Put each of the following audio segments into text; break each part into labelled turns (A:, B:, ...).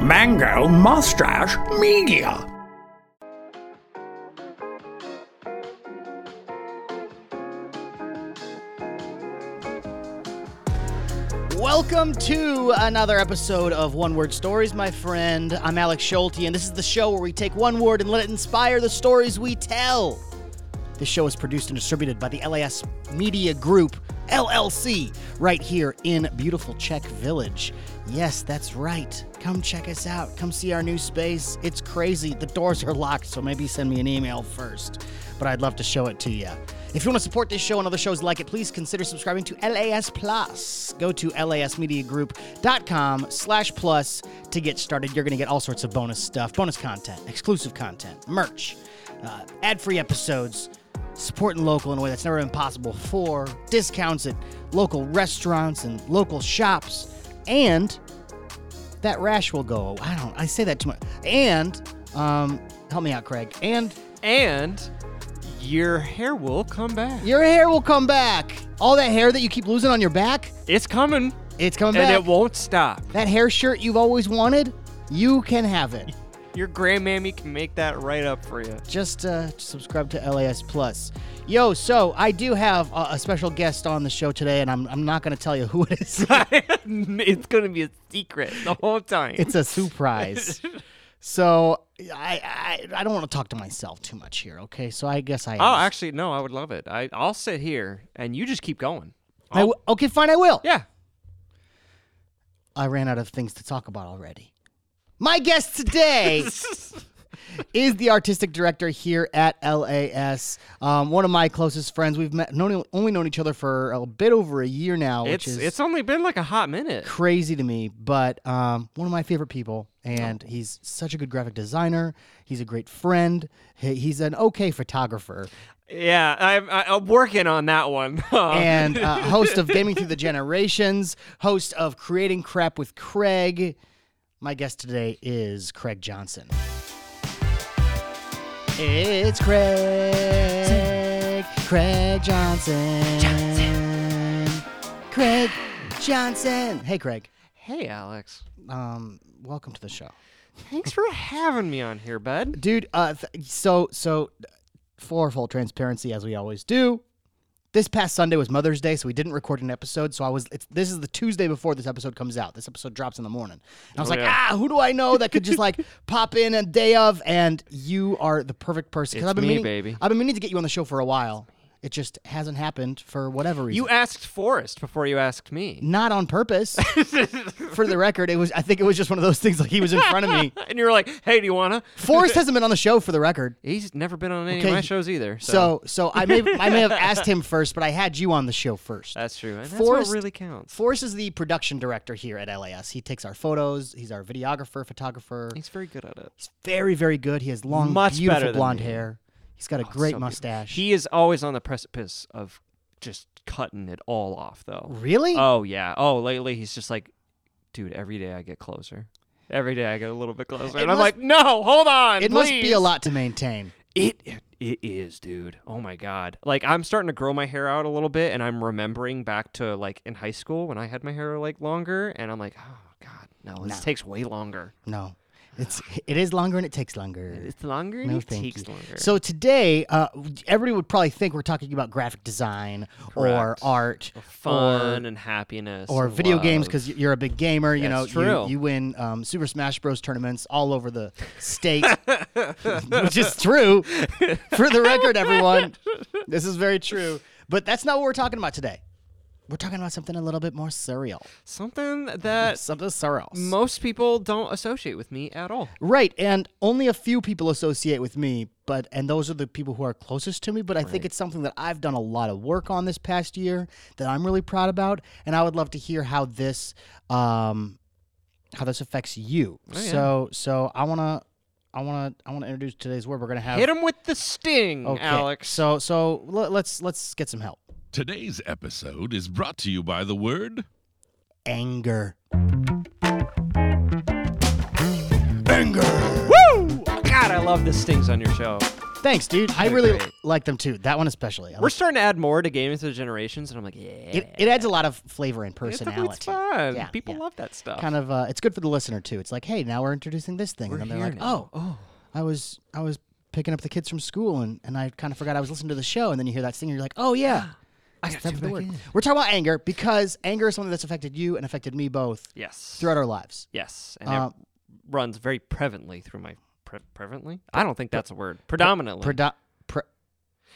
A: Mango Mustache Media.
B: Welcome to another episode of One Word Stories, my friend. I'm Alex Schulte, and this is the show where we take one word and let it inspire the stories we tell. This show is produced and distributed by the LAS Media Group, LLC, right here in beautiful Czech Village. Yes, that's right. Come check us out. Come see our new space. It's crazy. The doors are locked, so maybe send me an email first. But I'd love to show it to you. If you want to support this show and other shows like it, please consider subscribing to LAS Plus. Go to lasmediagroup.com slash plus to get started. You're going to get all sorts of bonus stuff, bonus content, exclusive content, merch, uh, ad-free episodes, supporting local in a way that's never been possible before, discounts at local restaurants and local shops, and that rash will go. I don't. I say that too much. And um, help me out, Craig. And
C: and your hair will come back.
B: your hair will come back. All that hair that you keep losing on your back,
C: It's coming,
B: it's coming
C: and
B: back.
C: it won't stop.
B: that hair shirt you've always wanted, you can have it.
C: Your grandmammy can make that right up for you.
B: Just uh, subscribe to LAS Plus. Yo, so I do have a, a special guest on the show today, and I'm, I'm not going to tell you who it is.
C: it's gonna be a secret the whole time.
B: it's a surprise. So I, I I don't want to talk to myself too much here, okay? So I guess I.
C: oh, actually, no, I would love it. I I'll sit here and you just keep going.
B: I w- okay, fine, I will.
C: Yeah.
B: I ran out of things to talk about already. My guest today is the artistic director here at LAS. Um, one of my closest friends. We've met, known, only known each other for a bit over a year now, which
C: It's
B: is
C: it's only been like a hot minute.
B: crazy to me. But um, one of my favorite people, and he's such a good graphic designer. He's a great friend. He, he's an okay photographer.
C: Yeah, I'm I'm working on that one.
B: and uh, host of Gaming Through the Generations, host of Creating Crap with Craig. My guest today is Craig Johnson. It's Craig. Craig Johnson. Johnson. Craig Johnson. Hey, Craig.
C: hey, Alex.
B: Um, welcome to the show,
C: Thanks for having me on here, bud.
B: dude. Uh, th- so so, for full transparency, as we always do, this past Sunday was Mother's Day, so we didn't record an episode. So I was, it's, this is the Tuesday before this episode comes out. This episode drops in the morning. And I was
C: Oh,
B: like,
C: yeah.
B: ah, who do I know that could just like pop in a day of? And you are the perfect person.
C: It's
B: I've been
C: me,
B: meaning,
C: baby.
B: I've been meaning to get you on the show for a while. It just hasn't happened for whatever reason.
C: You asked Forrest before you asked me.
B: Not on purpose. for the record, it was. I think it was just one of those things. Like he was in front of me.
C: And you were like, "Hey, do you wanna?"
B: Forrest hasn't been on the show for the record.
C: He's never been on any
B: Okay,
C: of my shows either. So,
B: So, so I may, I may have asked him first, but I had you on the show first.
C: that's true. And that's
B: Forrest-
C: what really counts.
B: Forrest is the production director here at LAS. He takes our photos. He's our videographer, photographer.
C: He's very good at it.
B: He's very, very good. He has long,
C: Much better
B: beautiful
C: than
B: blonde
C: me.
B: hair. He's got a
C: Oh,
B: great
C: so
B: mustache.
C: He is always on the precipice of just cutting it all off, though.
B: really?
C: Oh yeah. Oh, lately he's just like, dude. Every day I get closer. Every day I get a little bit closer,
B: It
C: and I'm like, no, hold on.
B: it must be a lot to maintain.
C: It it is, dude. Oh my god. Like I'm starting to grow my hair out a little bit and I'm remembering back to like in high school when I had my hair like longer and I'm like, "Oh god, no, this
B: No.
C: takes way longer."
B: No, it's it is longer and it takes longer.
C: It's longer and
B: No,
C: it takes
B: you.
C: longer.
B: So today, uh, everybody would probably think we're talking about graphic design or
C: Correct.
B: art
C: fun and happiness
B: or
C: and
B: video games because you're a big gamer. You know,
C: That's
B: you, you win um, Super Smash Bros. tournaments all over the state, which is true. For the record, everyone, this is very true. But that's not what we're talking about today. We're talking about something a little bit more surreal.
C: something that
B: Something surreal.
C: most people don't associate with me at all.
B: Right, and only a few people associate with me, but and those are the people who are closest to me. But I think it's something that I've done a lot of work on this past year that I'm really proud about, and I would love to hear how this, um, how this affects you.
C: Oh, yeah.
B: So, so I wanna, I wanna, I wanna introduce today's word. We're gonna have
C: Hit him with the sting,
B: okay.
C: Alex.
B: So, so let, let's let's get some help.
D: Today's episode is brought to you by the word
B: Anger.
D: anger.
C: Woo! God, I love the stings on your show.
B: Thanks, dude. I
C: They're
B: really
C: great.
B: like them too. That one especially. I
C: We're
B: like-
C: starting to add more to Games of the Generations, and I'm like, yeah.
B: it, it adds a lot of flavor and
C: It's-
B: personality.
C: It's fun.
B: Yeah,
C: People
B: yeah.
C: love that stuff.
B: Kind of, uh, it's good for the listener too. It's like, hey, now we're introducing this thing,
C: We're
B: and then they're like,
C: now.
B: oh, I was, I was picking up the kids from school, and, and I kind of forgot I was listening to the show, and then you hear that thing, and you're like, oh yeah,
C: I got
B: time
C: to
B: for the word. We're talking about anger because anger is something that's affected you and affected me both
C: Yes.
B: throughout our lives.
C: Yes, and
B: Uh,
C: it runs very prevalently through my pre- prevalently. I don't think that's a word. Predominantly.
B: Predo- pre-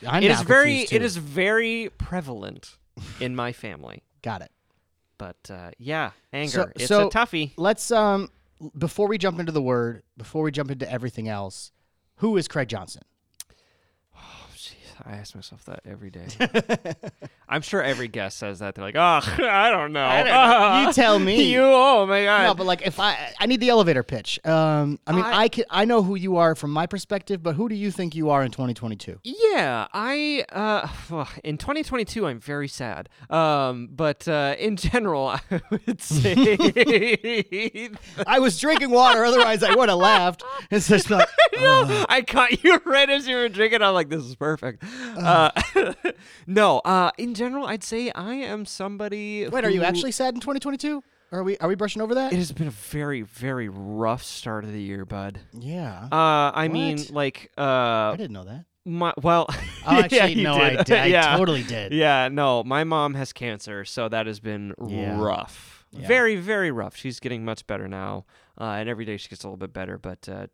B: I'm
C: it
B: now
C: is very.
B: confused,
C: It
B: too.
C: is very prevalent in my family.
B: Got it.
C: But uh, yeah, anger.
B: So-
C: it's
B: so-
C: a toughie.
B: Let's um before we jump into the word, before we jump into everything else, who is Craig Johnson?
C: Jeez, I ask myself that every day. I'm sure every guest says that. They're like, oh, I don't know.
B: I don't know. You tell me.
C: you. Oh my god.
B: No, but like if I I need the elevator pitch. Um I mean
C: I-
B: I can, I know who you are from my perspective, but who do you think you are in 2022?
C: Yeah, I uh in 2022 I'm very sad. Um but uh in general I would say
B: I was drinking water otherwise I would have laughed. It's just like
C: I caught you right as you were drinking. I'm like, this is perfect. Uh, no, uh, in general, I'd say I am somebody.
B: Wait, are you actually sad in 2022? Are we are we brushing over that?
C: It has been a very, very rough start of the year, bud.
B: yeah.
C: Uh, I mean,
B: What?
C: like,
B: I
C: uh,
B: didn't know that.
C: My well.
B: Oh, actually,
C: you
B: no, I
C: did.
B: did. I
C: yeah.
B: totally did.
C: Yeah, no, my mom has cancer, so that has been
B: Yeah.
C: rough.
B: Yeah.
C: Very, very rough. She's getting much better now, uh, and every day she gets a little bit better. But uh,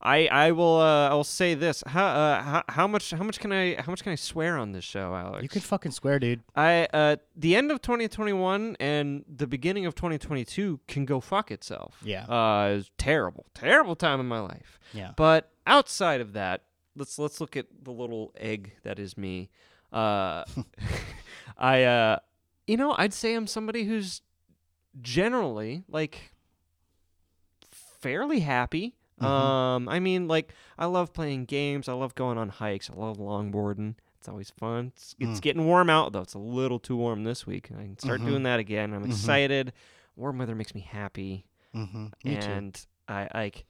C: I, I will, uh, I will say this: how, uh, how, how much, how much can I, how much can I swear on this show, Alex?
B: You can fucking swear, dude.
C: I, uh, the end of 2021 and the beginning of 2022 can go fuck itself.
B: Yeah.
C: uh, it's terrible, terrible time in my life.
B: Yeah.
C: But outside of that, let's let's look at the little egg that is me. Uh, I uh, you know, I'd say I'm somebody who's generally like fairly happy.
B: Mhm.
C: Um, I mean, like I love playing games. I love going on hikes. I love longboarding. It's always fun. It's, it's
B: Mm.
C: getting warm out though. It's a little too warm this week. I can start
B: Mhm.
C: doing that again. I'm
B: Mhm.
C: excited. Warm weather makes me happy
B: Mm-hmm. Me too.
C: and I like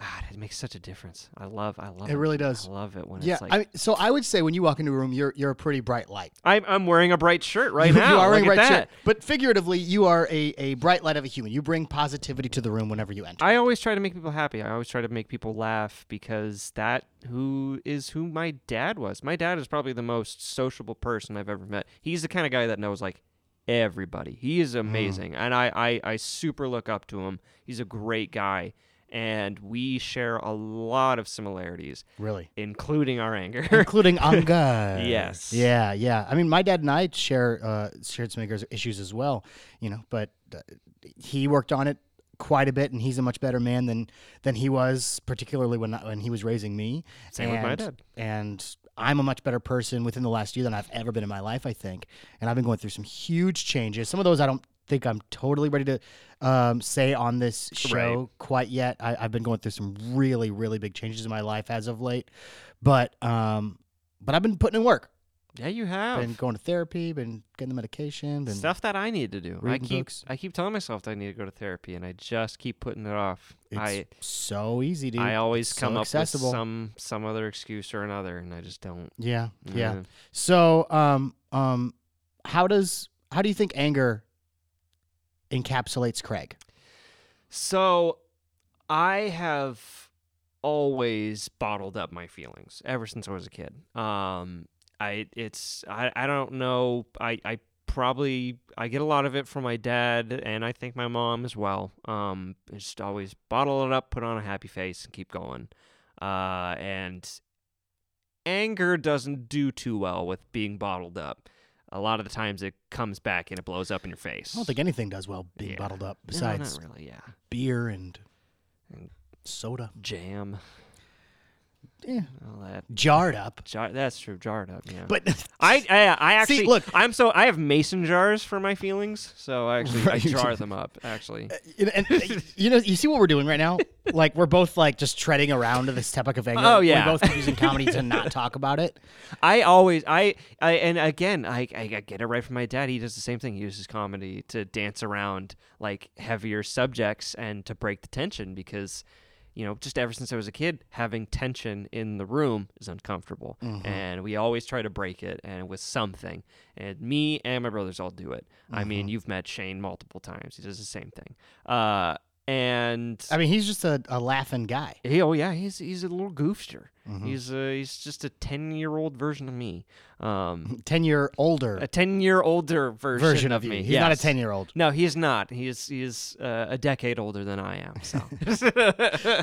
C: God, it makes such a difference. I love I love
B: It
C: it.
B: really does.
C: I love it when
B: Yeah,
C: it's like
B: I mean, so I would say when you walk into a room, you're you're a pretty bright light.
C: I'm I'm wearing a bright shirt right
B: you,
C: now.
B: You are wearing a bright shirt, but figuratively, you are a, a bright light of a human. You bring positivity to the room whenever you enter.
C: I always try to make people happy. I always try to make people laugh because that who is who my dad was. My dad is probably the most sociable person I've ever met. He's the kind of guy that knows like everybody. He is hmm. amazing, and I, I I super look up to him. He's a great guy, and we share a lot of similarities,
B: really,
C: including our anger.
B: including anger.
C: Yes.
B: Yeah, yeah. I mean, my dad and I share uh, shared some anger issues as well. You know, but uh, he worked on it quite a bit, and he's a much better man than than he was, particularly when when he was raising me.
C: Same with my dad.
B: And I'm a much better person within the last year than I've ever been in my life, I think. And I've been going through some huge changes. Some of those I don't think I'm totally ready to um, say on this show
C: Right.
B: quite yet. I, I've been going through some really, really big changes in my life as of late. But um, but I've been putting in work.
C: Yeah, you have.
B: Been going to therapy, been getting the medication, been
C: Stuff that I need to do. I keep
B: books.
C: I keep telling myself that I need to go to therapy, and I just keep putting it off.
B: It's
C: I
B: so easy, dude.
C: I always come up with some some other excuse or another, and I just don't.
B: Yeah, yeah.
C: Uh,
B: So, um, um, how does how do you think anger encapsulates Craig?
C: So, I have always bottled up my feelings ever since I was a kid. Um, I it's I, I don't know. I I probably I get a lot of it from my dad and I think my mom as well. Um, just always bottle it up, put on a happy face, and keep going. Uh, and anger doesn't do too well with being bottled up. A lot of the times it comes back and it blows up in your face.
B: I don't think anything does well being
C: Yeah.
B: bottled up
C: No,
B: besides
C: not really. Yeah,
B: beer and
C: And-
B: soda.
C: jam,
B: Yeah,
C: all that.
B: jarred up.
C: Jar- that's true. Jarred up. Yeah.
B: But
C: I, I I actually
B: look-
C: I'm so I have mason jars for my feelings, so I actually I
B: Right.
C: jar them up. Actually,
B: and, and, uh, you know, you see what we're doing right now? Like we're both like just treading around this topic of anger.
C: Oh, yeah.
B: we're both using comedy to not talk about it.
C: I always I I and again I, I I get it right from my dad. He does the same thing. He uses comedy to dance around like heavier subjects and to break the tension because you know, just ever since I was a kid, having tension in the room is uncomfortable. And we always try to break it and with something. And me and my brothers all do it. I mean, you've met Shane multiple times. He does the same thing. Uh, and
B: I mean, he's just a, a laughing guy.
C: he, oh yeah, he's he's a little goofster.
B: Mm-hmm.
C: He's uh, he's just a ten year old version of me. Um,
B: Ten year older
C: a ten year older version,
B: version of you.
C: me.
B: He's not a ten year old.
C: No, he's not. He's is he is uh, a decade older than I am. So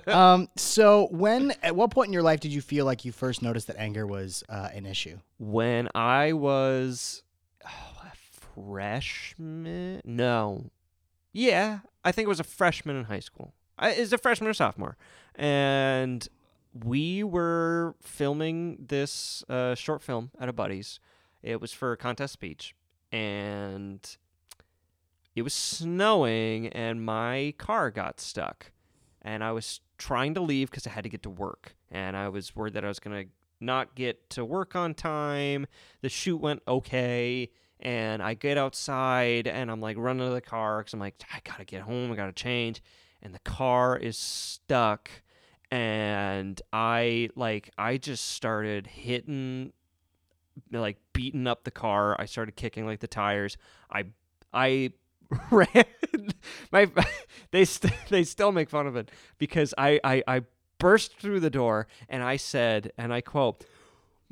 B: Um, so when at what point in your life did you feel like you first noticed that anger was uh, an issue?
C: when I was oh, a freshman, no, yeah, I think it was a freshman in high school. Is a freshman or sophomore, and we were filming this uh, short film at a buddy's. It was for a contest speech, and it was snowing, and my car got stuck, and I was trying to leave because I had to get to work, and I was worried that I was gonna not get to work on time. The shoot went okay, and I get outside, and I'm like running to the car because I'm like, I gotta get home, I gotta change, and the car is stuck and I like I just started hitting like beating up the car. I started kicking like the tires. I I ran my they st- they still make fun of it because I, I I burst through the door and I said and I quote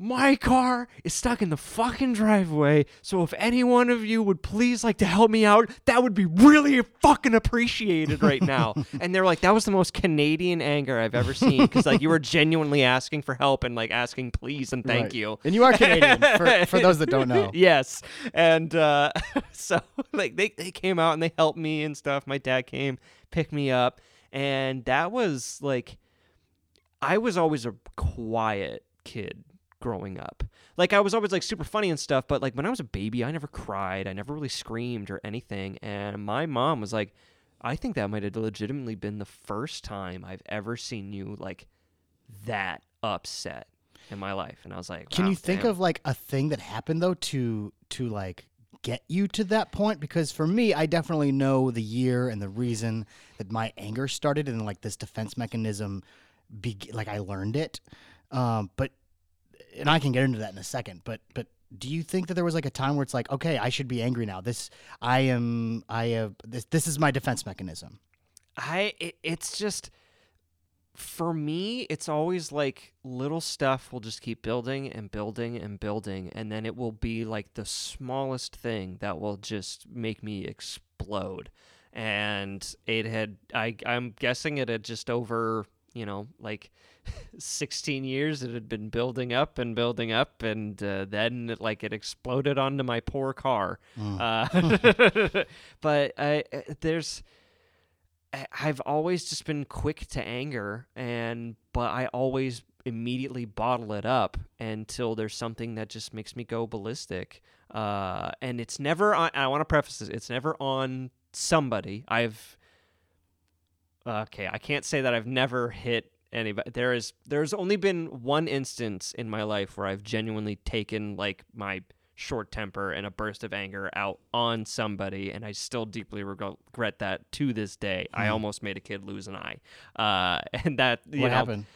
C: my car is stuck in the fucking driveway, so if any one of you would please like to help me out, that would be really fucking appreciated right now. and they're like, that was the most Canadian anger I've ever seen because like you were genuinely asking for help and like asking please and thank
B: Right.
C: you.
B: And you are Canadian for, for those that don't know.
C: yes. And uh, so like they, they came out and they helped me and stuff. My dad came, picked me up, and that was like I was always a quiet kid growing up. Like I was always like super funny and stuff, but like when I was a baby, I never cried. I never really screamed or anything. And my mom was like, I think that might have legitimately been the first time I've ever seen you like that upset in my life. And I was like,
B: Can you think
C: damn.
B: of like a thing that happened though to to like get you to that point? Because for me, I definitely know the year and the reason that my anger started and like this defense mechanism, be like I learned it. Um, but and I can get into that in a second. But but do you think that there was like a time where it's like, okay, I should be angry now. This I am I have this this is my defense mechanism.
C: I it, it's just for me it's always like little stuff will just keep building and building and building and then it will be like the smallest thing that will just make me explode and it had I I'm guessing it had just over you know like 16 years it had been building up and building up and uh, then it, like it exploded onto my poor car uh, but I, uh, there's I've always just been quick to anger and but I always immediately bottle it up until there's something that just makes me go ballistic. Uh, and it's never on, I want to preface this, it's never on somebody. I've okay, I can't say that I've never hit anybody. There is there's only been one instance in my life where I've genuinely taken like my short temper and a burst of anger out on somebody and I still deeply regret that to this day. I almost made a kid lose an eye. Uh and that you
B: What
C: know,
B: happened?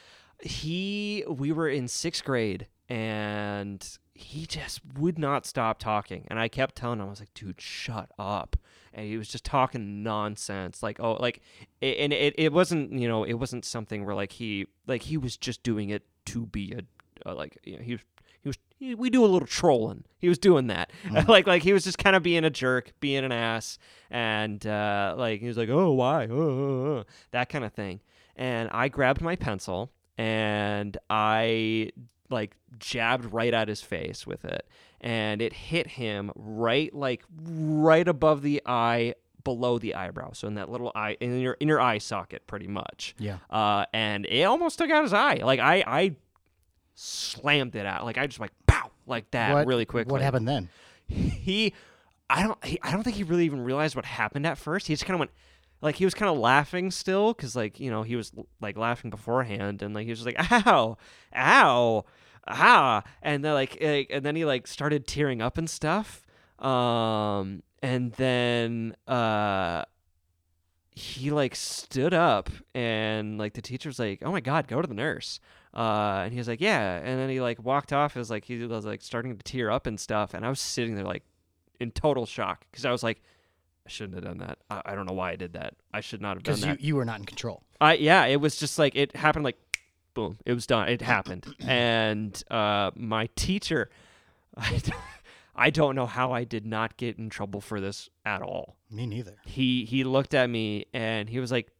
C: he we were in sixth grade and he just would not stop talking. And i kept telling him i was like dude shut up. And he was just talking nonsense. Like oh like it, and it, it wasn't you know it wasn't something where like he like he was just doing it to be a, uh like you know, he was he was he, we do a little trolling. He was doing that. Like like he was just kind of being a jerk being an ass and uh like he was like oh why? Oh, oh, oh," that kind of thing. And i grabbed my pencil and I like jabbed right at his face with it and it hit him right like right above the eye below the eyebrow so in that little eye in your in your eye socket pretty much
B: Yeah.
C: uh and it almost took out his eye like I I slammed it out like I just like pow like that
B: what,
C: really quickly
B: What happened then?
C: he I don't he, I don't think he really even realized what happened at first. He just kind of went like he was kind of laughing still cuz like, you know, he was like laughing beforehand and like he was just like ow, ow, ah and then like eh, and then he like started tearing up and stuff. Um and then uh he like stood up and like the teacher's like, "Oh my god, go to the nurse." Uh, and he was like, "Yeah," and then he like walked off. as like he was like starting to tear up and stuff, and I was sitting there like in total shock because I was like, "I shouldn't have done that. I, I don't know why I did that. I should not have done
B: Because you,
C: that."
B: you were not in control.
C: I yeah, it was just like it happened like boom, it was done. It happened. and uh my teacher I, I don't know how I did not get in trouble for this at all.
B: Me neither.
C: He he looked at me and he was like,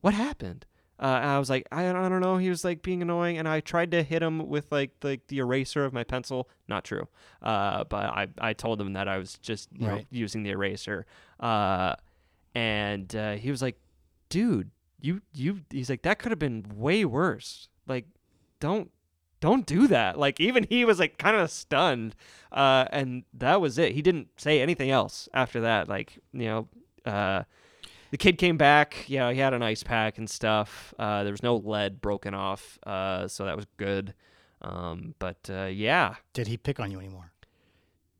C: "What happened?" Uh, and I was like, I, I don't know. He was like being annoying, and I tried to hit him with like the, the eraser of my pencil. Not true. Uh, but I, I told him that I was just you know, using the eraser. Uh, and uh, he was like, dude, you you. He's like, that could have been way worse. Like, don't don't do that. Like even he was like kind of stunned. Uh, and that was it. He didn't say anything else after that. Like you know. Uh, the kid came back. Yeah, he had an ice pack and stuff. Uh, there was no lead broken off, uh, so that was good. Um, but uh, yeah,
B: Did he pick on you anymore?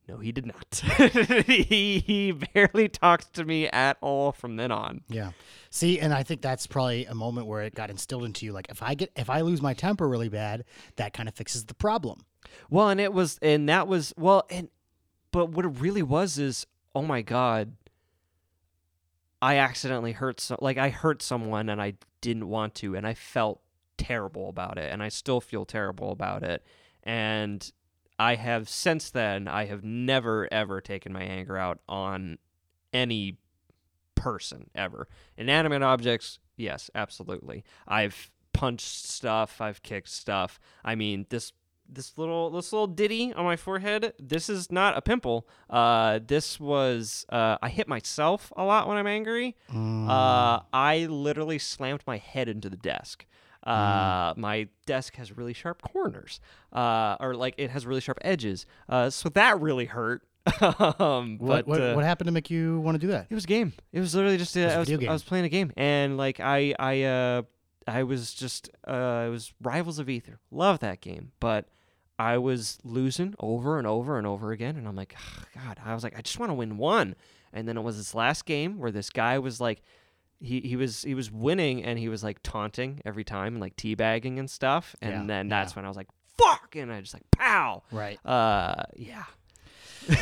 C: no, he did not. he, he barely talked to me at all from then on.
B: Yeah. See, and I think that's probably a moment where it got instilled into you. Like, if I get, if I lose my temper really bad, that kind of fixes the problem.
C: Well, and it was, and that was, well, and, but what it really was is, oh my God, I accidentally hurt, so, like, I hurt someone and I didn't want to, and I felt terrible about it, and I still feel terrible about it. And I have, since then, I have never, ever taken my anger out on any person ever. Inanimate objects, yes, absolutely. I've punched stuff, I've kicked stuff. I mean, this this little this little ditty on my forehead, this is not a pimple. Uh this was uh I hit myself a lot when I'm angry. Uh I literally slammed my head into the desk. Uh, my desk has really sharp corners, uh, or like it has really sharp edges. Uh, so that really hurt. um,
B: What
C: but
B: what,
C: uh,
B: what happened to make you want to do that?
C: it was a game. It was literally just a,
B: was
C: I was. I was playing a game and like I I uh I was just uh it was Rivals of Aether. Love that game, but I was losing over and over and over again and I'm like "Ugh, god, I was like I just want to win one. And then it was this last game where this guy was like he, he was he was winning and he was like taunting every time and like teabagging and stuff and
B: Yeah,
C: then that's
B: yeah.
C: when I was like fuck and I just like pow.
B: Right.
C: Uh yeah.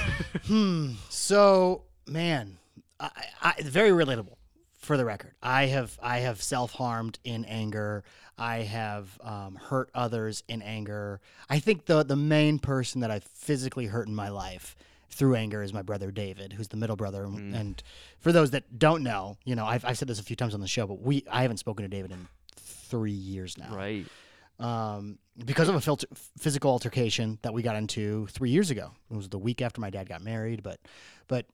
B: Hmm. So, man, I, I, very relatable. For the record, I have I have self harmed in anger. I have um, hurt others in anger. I think the the main person that I've physically hurt in my life through anger is my brother David, who's the middle brother. And for those that don't know, you know, I've, I've said this a few times on the show, but we I haven't spoken to David in three years now
C: Right.
B: um, because of a filter, physical altercation that we got into three years ago. It was the week after my dad got married, but but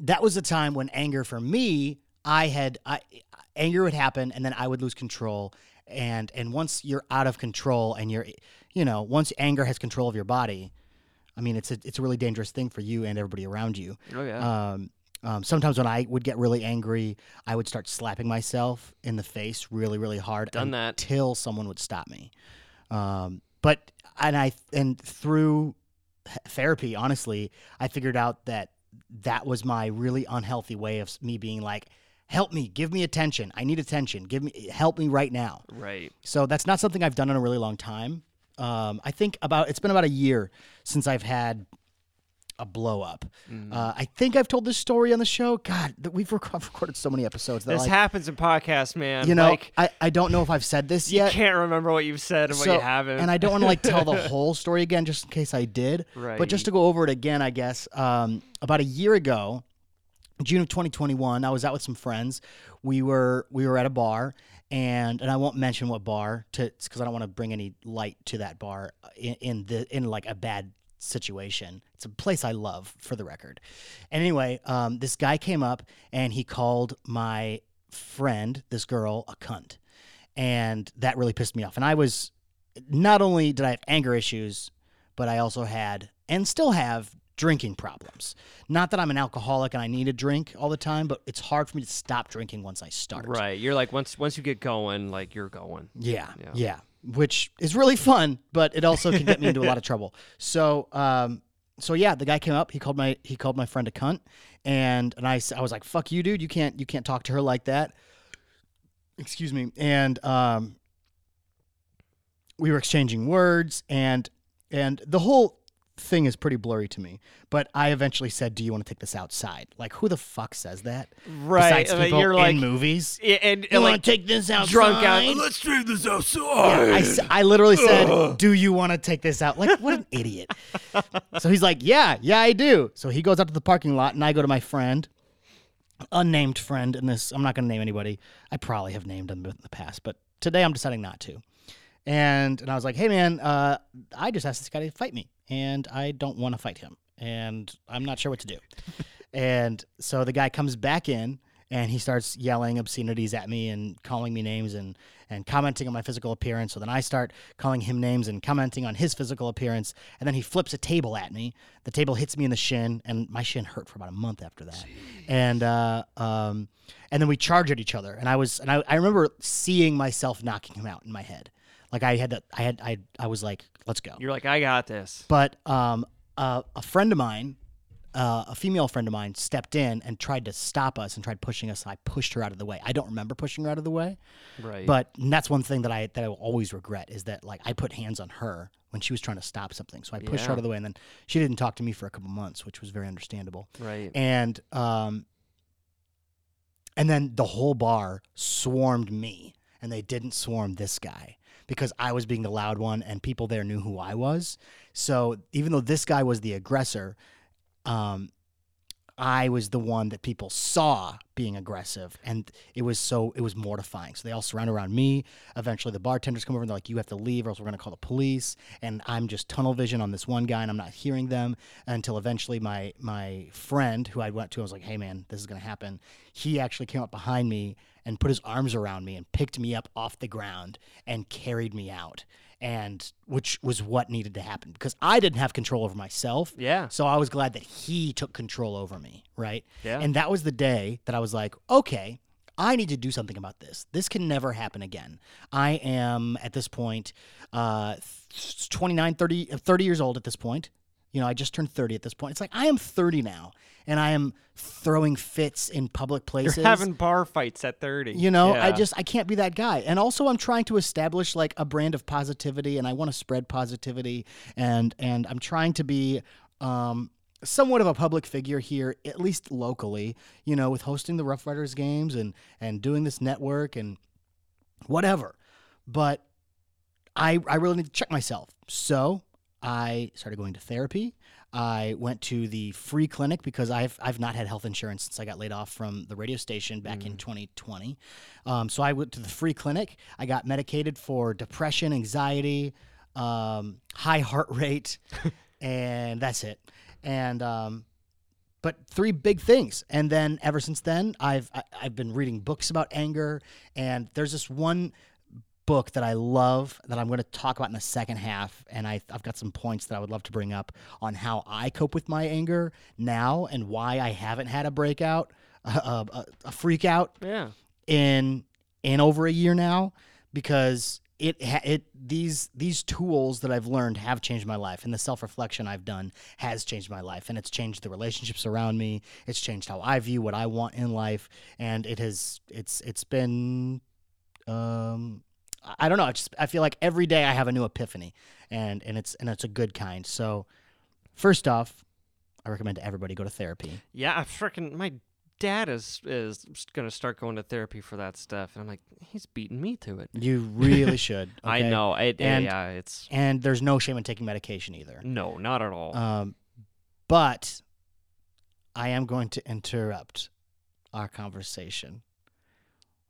B: that was the time when anger for me, I had I, anger would happen, and then I would lose control. And and once you're out of control, and you're, you know, once anger has control of your body, I mean, it's a it's a really dangerous thing for you and everybody around you.
C: Oh yeah.
B: Um, um, sometimes when I would get really angry, I would start slapping myself in the face really, really hard
C: Done that.
B: until someone would stop me. Um, but and I and through therapy, honestly, I figured out that that was my really unhealthy way of me being like, "Help me, give me attention. I need attention. Give me, help me right now."
C: right.
B: So that's not something I've done in a really long time. Um, I think about it's been about a year since I've had a blow up.
C: Mm-hmm.
B: Uh, I think I've told this story on the show. God, we've rec- recorded so many episodes that
C: This
B: like,
C: happens in podcasts, man.
B: you know,
C: like,
B: I, I don't know if I've said this
C: you
B: yet.
C: can't remember what you've said and what you haven't.
B: And I don't want to like tell the whole story again, just in case I did. Right. But just to go over it again, I guess. Um, about a year ago, June of 2021, I was out with some friends. We were we were at a bar, and and I won't mention what bar to because I don't want to bring any light to that bar in, in the in like a bad situation. It's a place I love, for the record. And anyway, um, this guy came up and he called my friend, this girl, a cunt, and that really pissed me off. And I was not only did I have anger issues, but I also had and still have drinking problems. Not that I'm an alcoholic and I need a drink all the time, but it's hard for me to stop drinking once I start.
C: right. You're like once once you get going, like you're going.
B: Yeah,
C: Yeah.
B: yeah, Which is really fun, but it also can get me into a lot of trouble. So, um, so yeah, the guy came up. He called my he called my friend a cunt, and and I I was like, "Fuck you, dude! You can't you can't talk to her like that." Excuse me. And um, we were exchanging words, and and the whole thing is pretty blurry to me. But I eventually said, "Do you want to take this outside?" Like, who the fuck says that?
C: Right,
B: Besides
C: I mean,
B: people
C: you're
B: in
C: like-
B: movies.
C: Yeah, and,
B: You
C: and
B: want to take this outside?
C: drunk out.
D: Let's take this
B: Yeah,
D: outside.
B: I literally said, "Do you want to take this out?" Like, what an idiot. so he's like, "Yeah, yeah, I do." So he goes out to the parking lot, and I go to my friend, unnamed friend. In this, I'm not going to name anybody. I probably have named them in the past, but today I'm deciding not to. And and I was like, "Hey, man, uh, I just asked this guy to fight me, and I don't want to fight him, and I'm not sure what to do." and so the guy comes back in and he starts yelling obscenities at me and calling me names and and commenting on my physical appearance. So then I start calling him names and commenting on his physical appearance. And then he flips a table at me. The table hits me in the shin, and my shin hurt for about a month after that. And uh, um, and then we charge at each other. And I was and I, I remember seeing myself knocking him out in my head. Like I had to, I had I I was like, let's go.
C: you're like, I got this.
B: But um, uh, a friend of mine, uh, a female friend of mine, stepped in and tried to stop us and tried pushing us. And I pushed her out of the way. I don't remember pushing her out of the way,
C: Right.
B: but and that's one thing that I that I will always regret is that like I put hands on her when she was trying to stop something. So I pushed her out of the way, and then she didn't talk to me for a couple months, which was very understandable.
C: right.
B: And um, and then the whole bar swarmed me, and they didn't swarm this guy because I was being the loud one, and people there knew who I was. So even though this guy was the aggressor, um, I was the one that people saw being aggressive, and it was so it was mortifying. So they all surround around me. Eventually, the bartenders come over and they're like, "You have to leave, or else we're going to call the police." And I'm just tunnel vision on this one guy, and I'm not hearing them until eventually my my friend, who I went to, I was like, "Hey, man, this is going to happen." He actually came up behind me and put his arms around me and picked me up off the ground and carried me out. And which was what needed to happen because I didn't have control over myself.
C: Yeah.
B: So I was glad that he took control over me, right?
C: Yeah.
B: And that was the day that I was like, okay, I need to do something about this. This can never happen again. I am at this point uh, 29, 30, uh, 30 years old at this point. You know, I just turned 30 at this point. It's like I am 30 now and I am throwing fits in public places.
C: You're having bar fights at 30.
B: You know, I just I can't be that guy. And also I'm trying to establish like a brand of positivity and I want to spread positivity and and I'm trying to be um somewhat of a public figure here at least locally, you know, with hosting the Rough Riders games and and doing this network and whatever. But I I really need to check myself. So I started going to therapy. I went to the free clinic because I've I've not had health insurance since I got laid off from the radio station back in 2020. Um, so I went to the free clinic. I got medicated for depression, anxiety, um, high heart rate, and that's it. And um, but three big things and then ever since then i've I, i've been reading books about anger and there's this one book that i love that i'm going to talk about in the second half and I, i've got some points that i would love to bring up on how i cope with my anger now and why i haven't had a breakout a, a, a freak out
C: Yeah.
B: in in over a year now because it it these these tools that I've learned have changed my life and the self-reflection I've done has changed my life and it's changed the relationships around me it's changed how I view what I want in life and it has it's it's been um I- don't know I just I feel like every day I have a new epiphany and and it's and it's a good kind so first off I recommend everybody go to therapy
C: Yeah, I freaking my dad is is gonna start going to therapy for that stuff, and I'm like, he's beating me to it.
B: you really should
C: I know. It,
B: And-
C: yeah, it's
B: and there's no shame in taking medication either.
C: no, not at all.
B: Um, but I am going to interrupt our conversation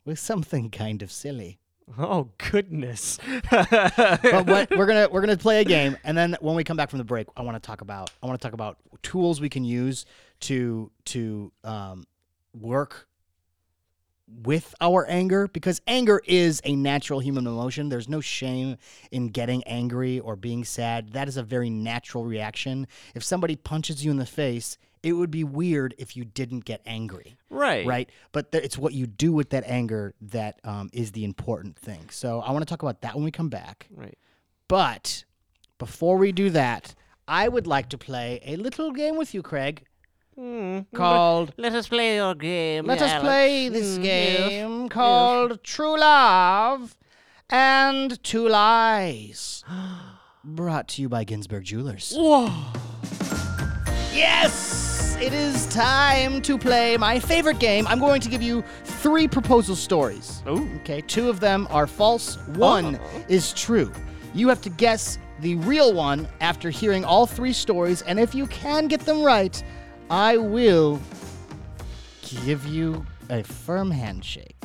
B: with something kind of silly.
C: Oh goodness.
B: But what we're gonna we're gonna play a game, and then when we come back from the break, I want to talk about I want to talk about tools we can use to to um, work with our anger because anger is a natural human emotion. There's no shame in getting angry or being sad. That is a very natural reaction. If somebody punches you in the face, it would be weird if you didn't get angry,
C: right.
B: right? But th- it's what you do with that anger that um, is the important thing. So I want to talk about that when we come back.
C: Right.
B: But before we do that, I would like to play a little game with you, Craig,
C: Hmm.
B: called.
C: Let us play your game.
B: Let us play this
C: Mm, yes.
B: game called True Love and Two Lies. Brought to you by Ginsberg Jewelers.
C: Whoa.
B: Yes! It is time to play my favorite game. I'm going to give you three proposal stories.
C: Ooh.
B: Okay, two of them are false, one uh-huh. is true. You have to guess the real one after hearing all three stories, and if you can get them right, I will give you a firm handshake.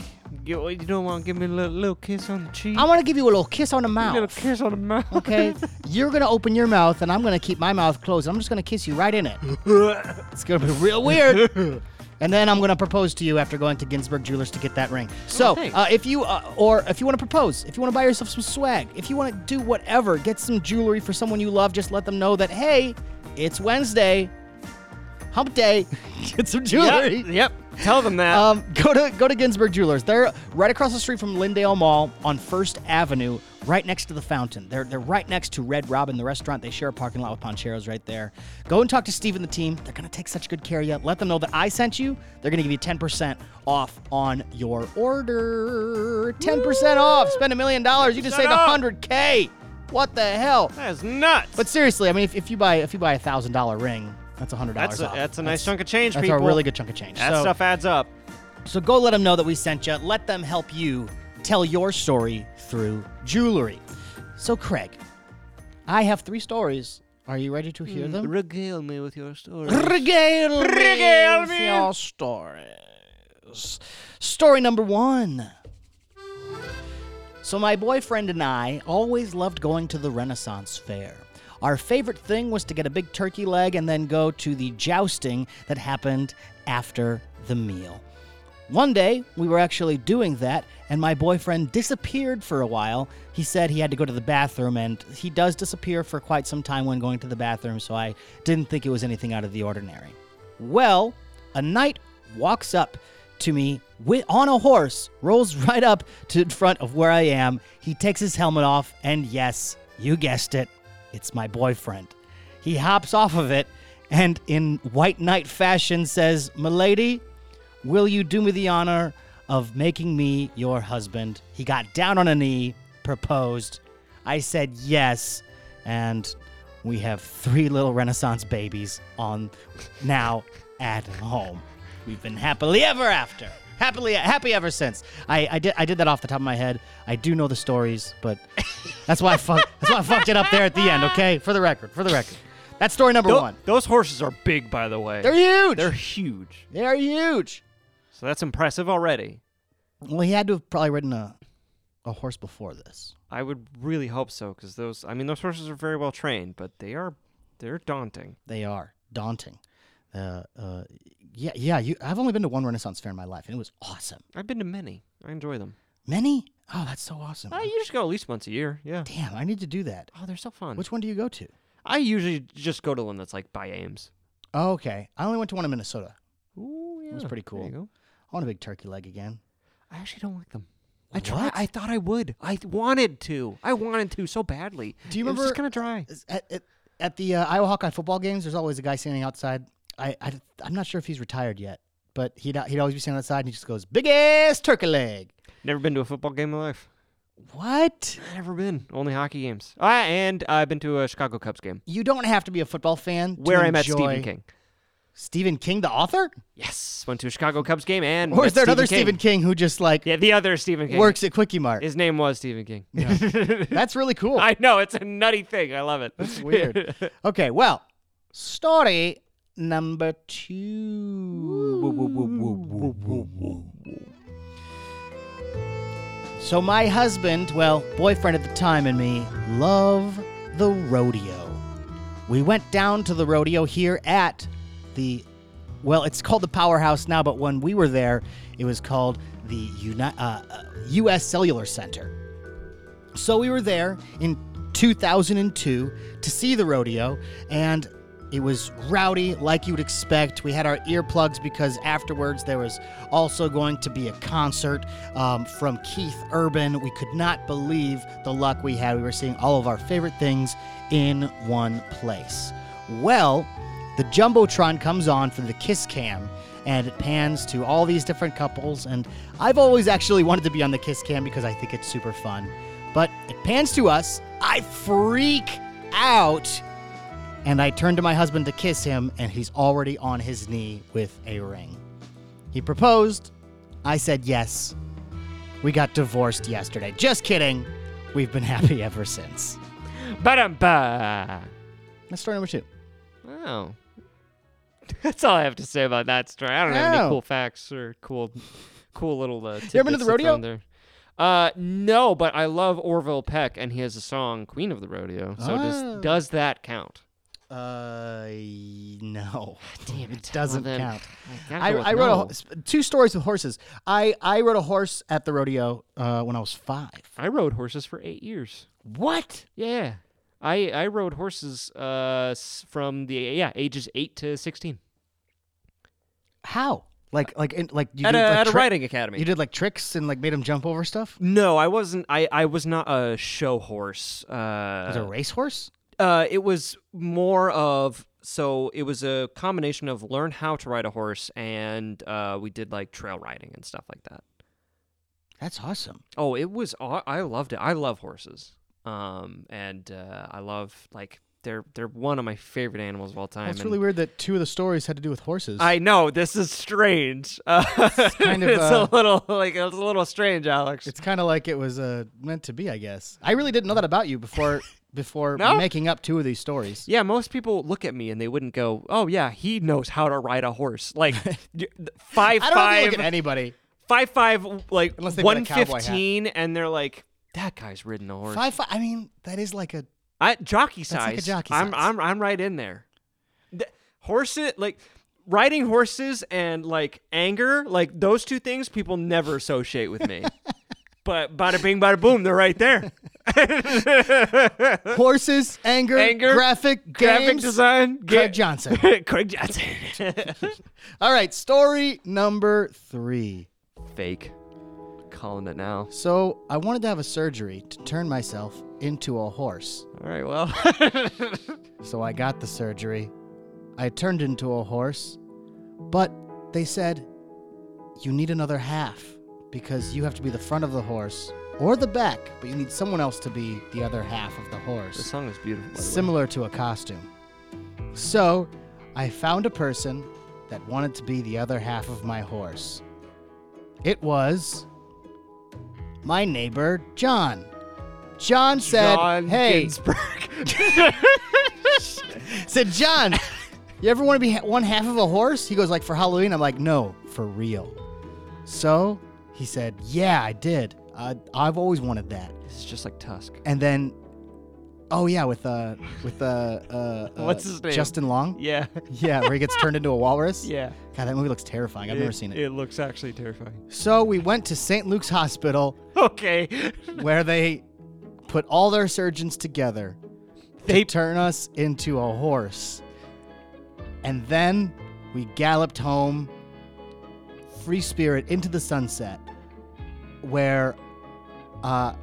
C: You, you don't want to give me a little, little kiss on the cheek?
B: I want to give you a little kiss on the mouth.
C: a little kiss on the mouth.
B: Okay, you're gonna open your mouth, and I'm gonna keep my mouth closed. I'm just gonna kiss you right in it. It's gonna be real weird. And then I'm gonna propose to you after going to Ginsberg Jewelers to get that ring. So,
C: thanks.
B: uh, if you uh, or if you want to propose, if you want to buy yourself some swag, if you want to do whatever, get some jewelry for someone you love. Just let them know that hey, it's Wednesday, Hump Day. get some jewelry.
C: Yep. yep. Tell them that.
B: Um, go to go to Ginsberg Jewelers. They're right across the street from Lindale Mall on First Avenue, right next to the fountain. They're they're right next to Red Robin, the restaurant. They share a parking lot with Pancheros right there. Go and talk to Steve and the team. They're gonna take such good care of you. Let them know that I sent you. They're gonna give you 10% off on your order. 10% off. Spend a million dollars. You just saved
C: up.
B: 100k. What the hell?
C: that is nuts.
B: But seriously, I mean, if, if you buy if you buy a thousand dollar ring, that's a hundred dollars
C: that's a,
B: off.
C: that's a nice chunk of change,
B: That's
C: people.
B: That's a really good chunk of change.
C: That
B: So-
C: stuff adds up.
B: so go let them know that we sent you. Let them help you tell your story through jewelry. So, Craig, I have three stories. Are you ready to hear hmm. them?
C: Regale me with your story.
B: Regale,
C: Regale
B: with
C: me.
B: your stories. Story number one. So, my boyfriend and I always loved going to the Renaissance Fair. Our favorite thing was to get a big turkey leg and then go to the jousting that happened after the meal. One day, we were actually doing that, and my boyfriend disappeared for a while. He said he had to go to the bathroom, and he does disappear for quite some time when going to the bathroom, so I didn't think it was anything out of the ordinary. Well, a knight walks up to me on a horse, rolls right up to in front of where I am. He takes his helmet off, and yes, you guessed it, it's my boyfriend. He hops off of it and, in white knight fashion, says, Milady, will you do me the honor of making me your husband? He got down on a knee, proposed. I said yes, and we have three little Renaissance babies on now at home. We've been happily ever after. Happily happy ever since. I, I did I did that off the top of my head. I do know the stories, but that's why I fuck, that's why I fucked it up there at the end, okay? For the record, for the record. That's story number
C: Tho-
B: one.
C: Those horses are big, by the way.
B: They're huge.
C: They're huge.
B: They're huge.
C: So that's impressive already.
B: Well, he had to have probably ridden a a horse before this.
C: I would really hope so, because those. I mean, those horses are very well trained, but they are, they're daunting.
B: They are daunting. Uh, uh, yeah, yeah. You, I've only been to one Renaissance fair in my life, and it was awesome.
C: I've been to many. I enjoy them.
B: Many? Oh, that's so awesome.
C: Uh, you just go at least once a year. Yeah.
B: Damn, I need to do that.
C: Oh, they're so fun.
B: Which one do you go to?
C: I usually just go to one that's like by Ames.
B: Oh, okay. I only went to one in Minnesota.
C: Ooh, yeah.
B: It was pretty
C: There you
B: cool.
C: go.
B: I want a big turkey leg again.
C: I actually don't like them. I
B: What?
C: tried. I thought I would. I wanted to. I wanted to so badly.
B: Do you remember-
C: just kind of dry.
B: At, at, at the uh, Iowa Hawkeye football games, there's always a guy standing outside. I, I, I'm not sure if he's retired yet, but he'd, he'd always be standing outside and he just goes, big ass turkey leg.
C: Never been to a football game in my life.
B: What?
C: Never been. Only hockey games. Ah, and I've been to a Chicago Cubs game
B: You don't have to be a football fan to
C: where I met
B: enjoy-
C: Stephen King.
B: Stephen King, the author?
C: Yes, went to a Chicago Cubs game and.
B: Or is there another
C: Stephen
B: Stephen King who just like
C: Yeah, the other Stephen King.
B: works at Quickie Mart?
C: His name was Stephen King.
B: That's really cool.
C: I know it's a nutty thing. I love it. That's
B: weird. okay, well, story number two. So my husband, well, boyfriend at the time, and me love the rodeo. We went down to the rodeo here at the, well, it's called the Powerhouse now, but when we were there, it was called the Uni- uh, uh, U.S. Cellular Center. So we were there in 2002 to see the rodeo, and It was rowdy, like you'd expect. We had our earplugs because afterwards there was also going to be a concert um, from Keith Urban. We could not believe the luck we had. We were seeing all of our favorite things in one place. Well, the Jumbotron comes on for the Kiss Cam and it pans to all these different couples. And I've always actually wanted to be on the Kiss Cam because I think it's super fun. But it pans to us. I freak out and I turn to my husband to kiss him, and he's already on his knee with a ring. He proposed. I said yes. We got divorced yesterday. Just kidding. We've been happy ever since.
C: Ba-dum-ba.
B: That's story number two.
C: Wow. That's all I have to say about that story. I don't have
B: Oh.
C: any cool facts or cool, cool little. Uh,
B: You ever been to the
C: tidbits
B: rodeo?
C: There. Uh, no, but I love Orville Peck, and he has a song "Queen of the Rodeo." So
B: Oh.
C: does does that count?
B: Uh, no.
C: Damn
B: It doesn't
C: Well,
B: count.
C: gotta
B: I,
C: go
B: I wrote a
C: no.
B: ho- sp- two stories with horses. I, I rode a horse at the rodeo uh, when I was five.
C: I rode horses for eight years.
B: What?
C: Yeah, I I rode horses uh s- from the yeah ages eight to sixteen
B: How? Like like in, like you
C: at
B: did
C: a
B: like
C: at a
B: tri-
C: riding academy.
B: You did like tricks and like made him jump over stuff.
C: no, I wasn't. I I was not a show horse. Uh,
B: Was it a racehorse?
C: Uh, it was more of so it was a combination of learn how to ride a horse and uh, we did like trail riding and stuff like that.
B: That's awesome.
C: Oh, it was aw- I loved it. I love horses. Um, and uh, I love like they're they're one of my favorite animals of all time.
B: It's
C: and-
B: really weird that two of the stories had to do with horses.
C: I know this is strange. Uh,
B: kind of,
C: it's
B: uh,
C: a little like it's a little strange, Alex.
B: It's kind of like it was uh, meant to be, I guess. I really didn't know that about you before before
C: No?
B: making up two of these stories.
C: Yeah, most people look at me and they wouldn't go, "Oh yeah, he knows how to ride a horse." Like five
B: I don't know if you
C: five
B: look at anybody.
C: five five like
B: Unless they wear a
C: one fifteen, and they're like, "That guy's ridden a horse."
B: Five, five. I mean, that is like a.
C: I, jockey
B: That's like a
C: size.
B: jockey
C: I'm. I'm I'm right in there. The, horses like riding horses and like anger, like those two things, people never associate with me. but bada bing, bada boom, they're right there.
B: Horses, anger,
C: Anger,
B: graphic,
C: Graphic
B: games.
C: design,
B: Craig
C: get
B: Johnson.
C: Craig Johnson.
B: All right, story number three.
C: Fake. Calling it now.
B: So I wanted to have a surgery to turn myself into a horse.
C: All right, well.
B: So I got the surgery. I turned into a horse, but they said you need another half because you have to be the front of the horse or the back, but you need someone else to be the other half of the horse.
C: the song is beautiful. By the way.
B: similar to a costume. So I found a person that wanted to be the other half of my horse. It was my neighbor, John. John said,
C: John
B: Hey,
C: Ginsberg.
B: said John, you ever want to be ha- one half of a horse? He goes like for Halloween. I'm like, no, for real. So he said, yeah, I did. Uh, I've always wanted that.
C: This is just like Tusk.
B: And then, oh yeah, with uh, with uh, uh, uh
C: What's his name?
B: Justin Long.
C: Yeah.
B: Yeah, where he gets turned into a walrus.
C: Yeah.
B: God, that movie looks terrifying. I've never seen it.
C: It looks actually terrifying.
B: So we went to St. Luke's Hospital
C: Okay.
B: where they put all their surgeons together
C: They
B: to turn us into a horse. And then we galloped home, free spirit, into the sunset, where uh,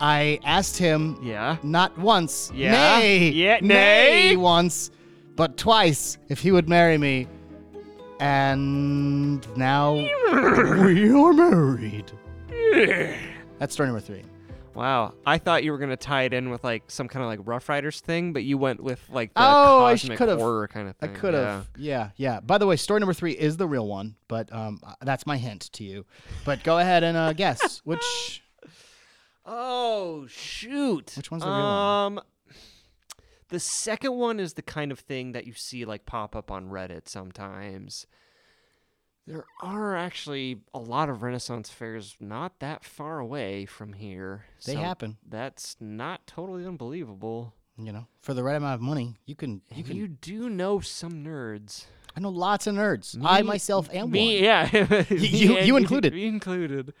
B: I asked him
C: Yeah.
B: not once,
C: Yeah?
B: nay,
C: Yeah,
B: nay
C: nay?
B: once, but twice if he would marry me. And now we are married. That's story number three.
C: Wow. I thought you were gonna tie it in with like some kind of like Rough Riders thing, but you went with like the
B: Oh, I
C: cosmic
B: could've-
C: horror kind of thing.
B: I could have. Yeah, yeah. By the way, story number three is the real one, but um, uh, that's my hint to you. But go ahead and uh, guess which.
C: Oh shoot.
B: Which one's the real one?
C: Um the second one is the kind of thing that you see like pop up on Reddit sometimes. There are actually a lot of Renaissance fairs not that far away from here.
B: They
C: so
B: happen.
C: That's not totally unbelievable.
B: You know, for the right amount of money, you can. You can.
C: you do know some nerds.
B: I know lots of nerds. I myself am
C: Me,
B: one.
C: yeah.
B: you-
C: Me
B: you included.
C: Me included.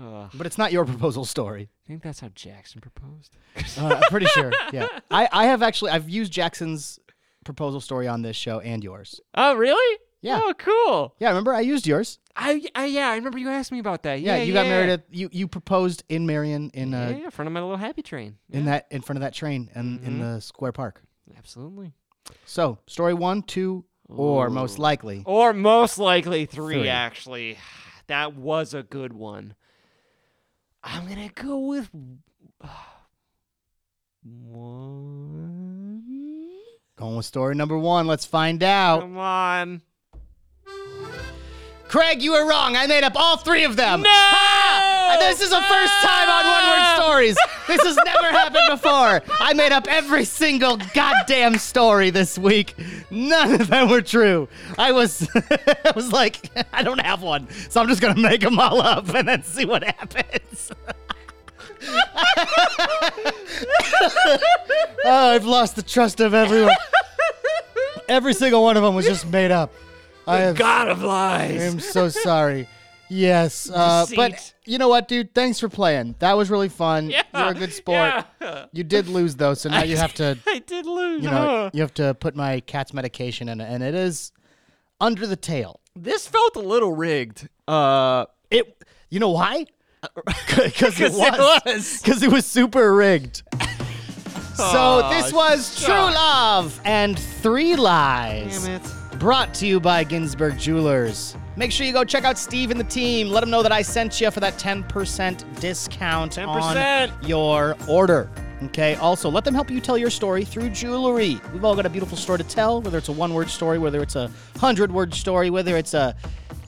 C: Ugh.
B: but it's not your proposal story.
C: I think that's how Jackson proposed.
B: Uh, I'm pretty sure. Yeah, I, I have actually I've used Jackson's proposal story on this show and yours.
C: Oh, really?
B: Yeah.
C: Oh, cool.
B: Yeah, remember I used yours.
C: I, I yeah, I remember you asked me about that.
B: Yeah, you got married at you you proposed in Marion in uh
C: yeah, in front of my little happy train.
B: in
C: Yeah,
B: that in front of that train and in the square park.
C: absolutely.
B: So story one, two, or most likely.
C: Or most likely three,
B: Three.
C: actually. That was a good one. I'm gonna go with one.
B: Going with story number one. Let's find out.
C: Come on.
B: Craig, you were wrong. I made up all three of them.
C: No!
B: Ha! This is the first ah! time on One Word Stories. This has never happened before. I made up every single goddamn story this week. None of them were true. I was, I was like, I don't have one, so I'm just gonna make them all up and then see what happens. oh, I've lost the trust of everyone. Every single one of them was just made up. I have
C: God of lies.
B: I'm so sorry. Yes, uh, but you know what, dude? Thanks for playing. That was really fun.
C: Yeah,
B: You're a good sport.
C: yeah.
B: You did lose though, so now you have to,
C: I did lose.
B: you know,
C: huh?
B: you have to put my cat's medication in it, and it is under the tail.
C: This felt a little rigged. Uh,
B: It, you know why? Because it was.
C: was.
B: Because it was super rigged. so
C: Aw,
B: this was True. Love and Three Lies.
C: damn it.
B: Brought to you by Ginsberg Jewelers. Make sure you go check out Steve and the team. Let them know that I sent you for that 10% discount
C: 10%.
B: on your order. Okay. Also, let them help you tell your story through jewelry. We've all got a beautiful story to tell, whether it's a one-word story, whether it's a hundred-word story, whether it's a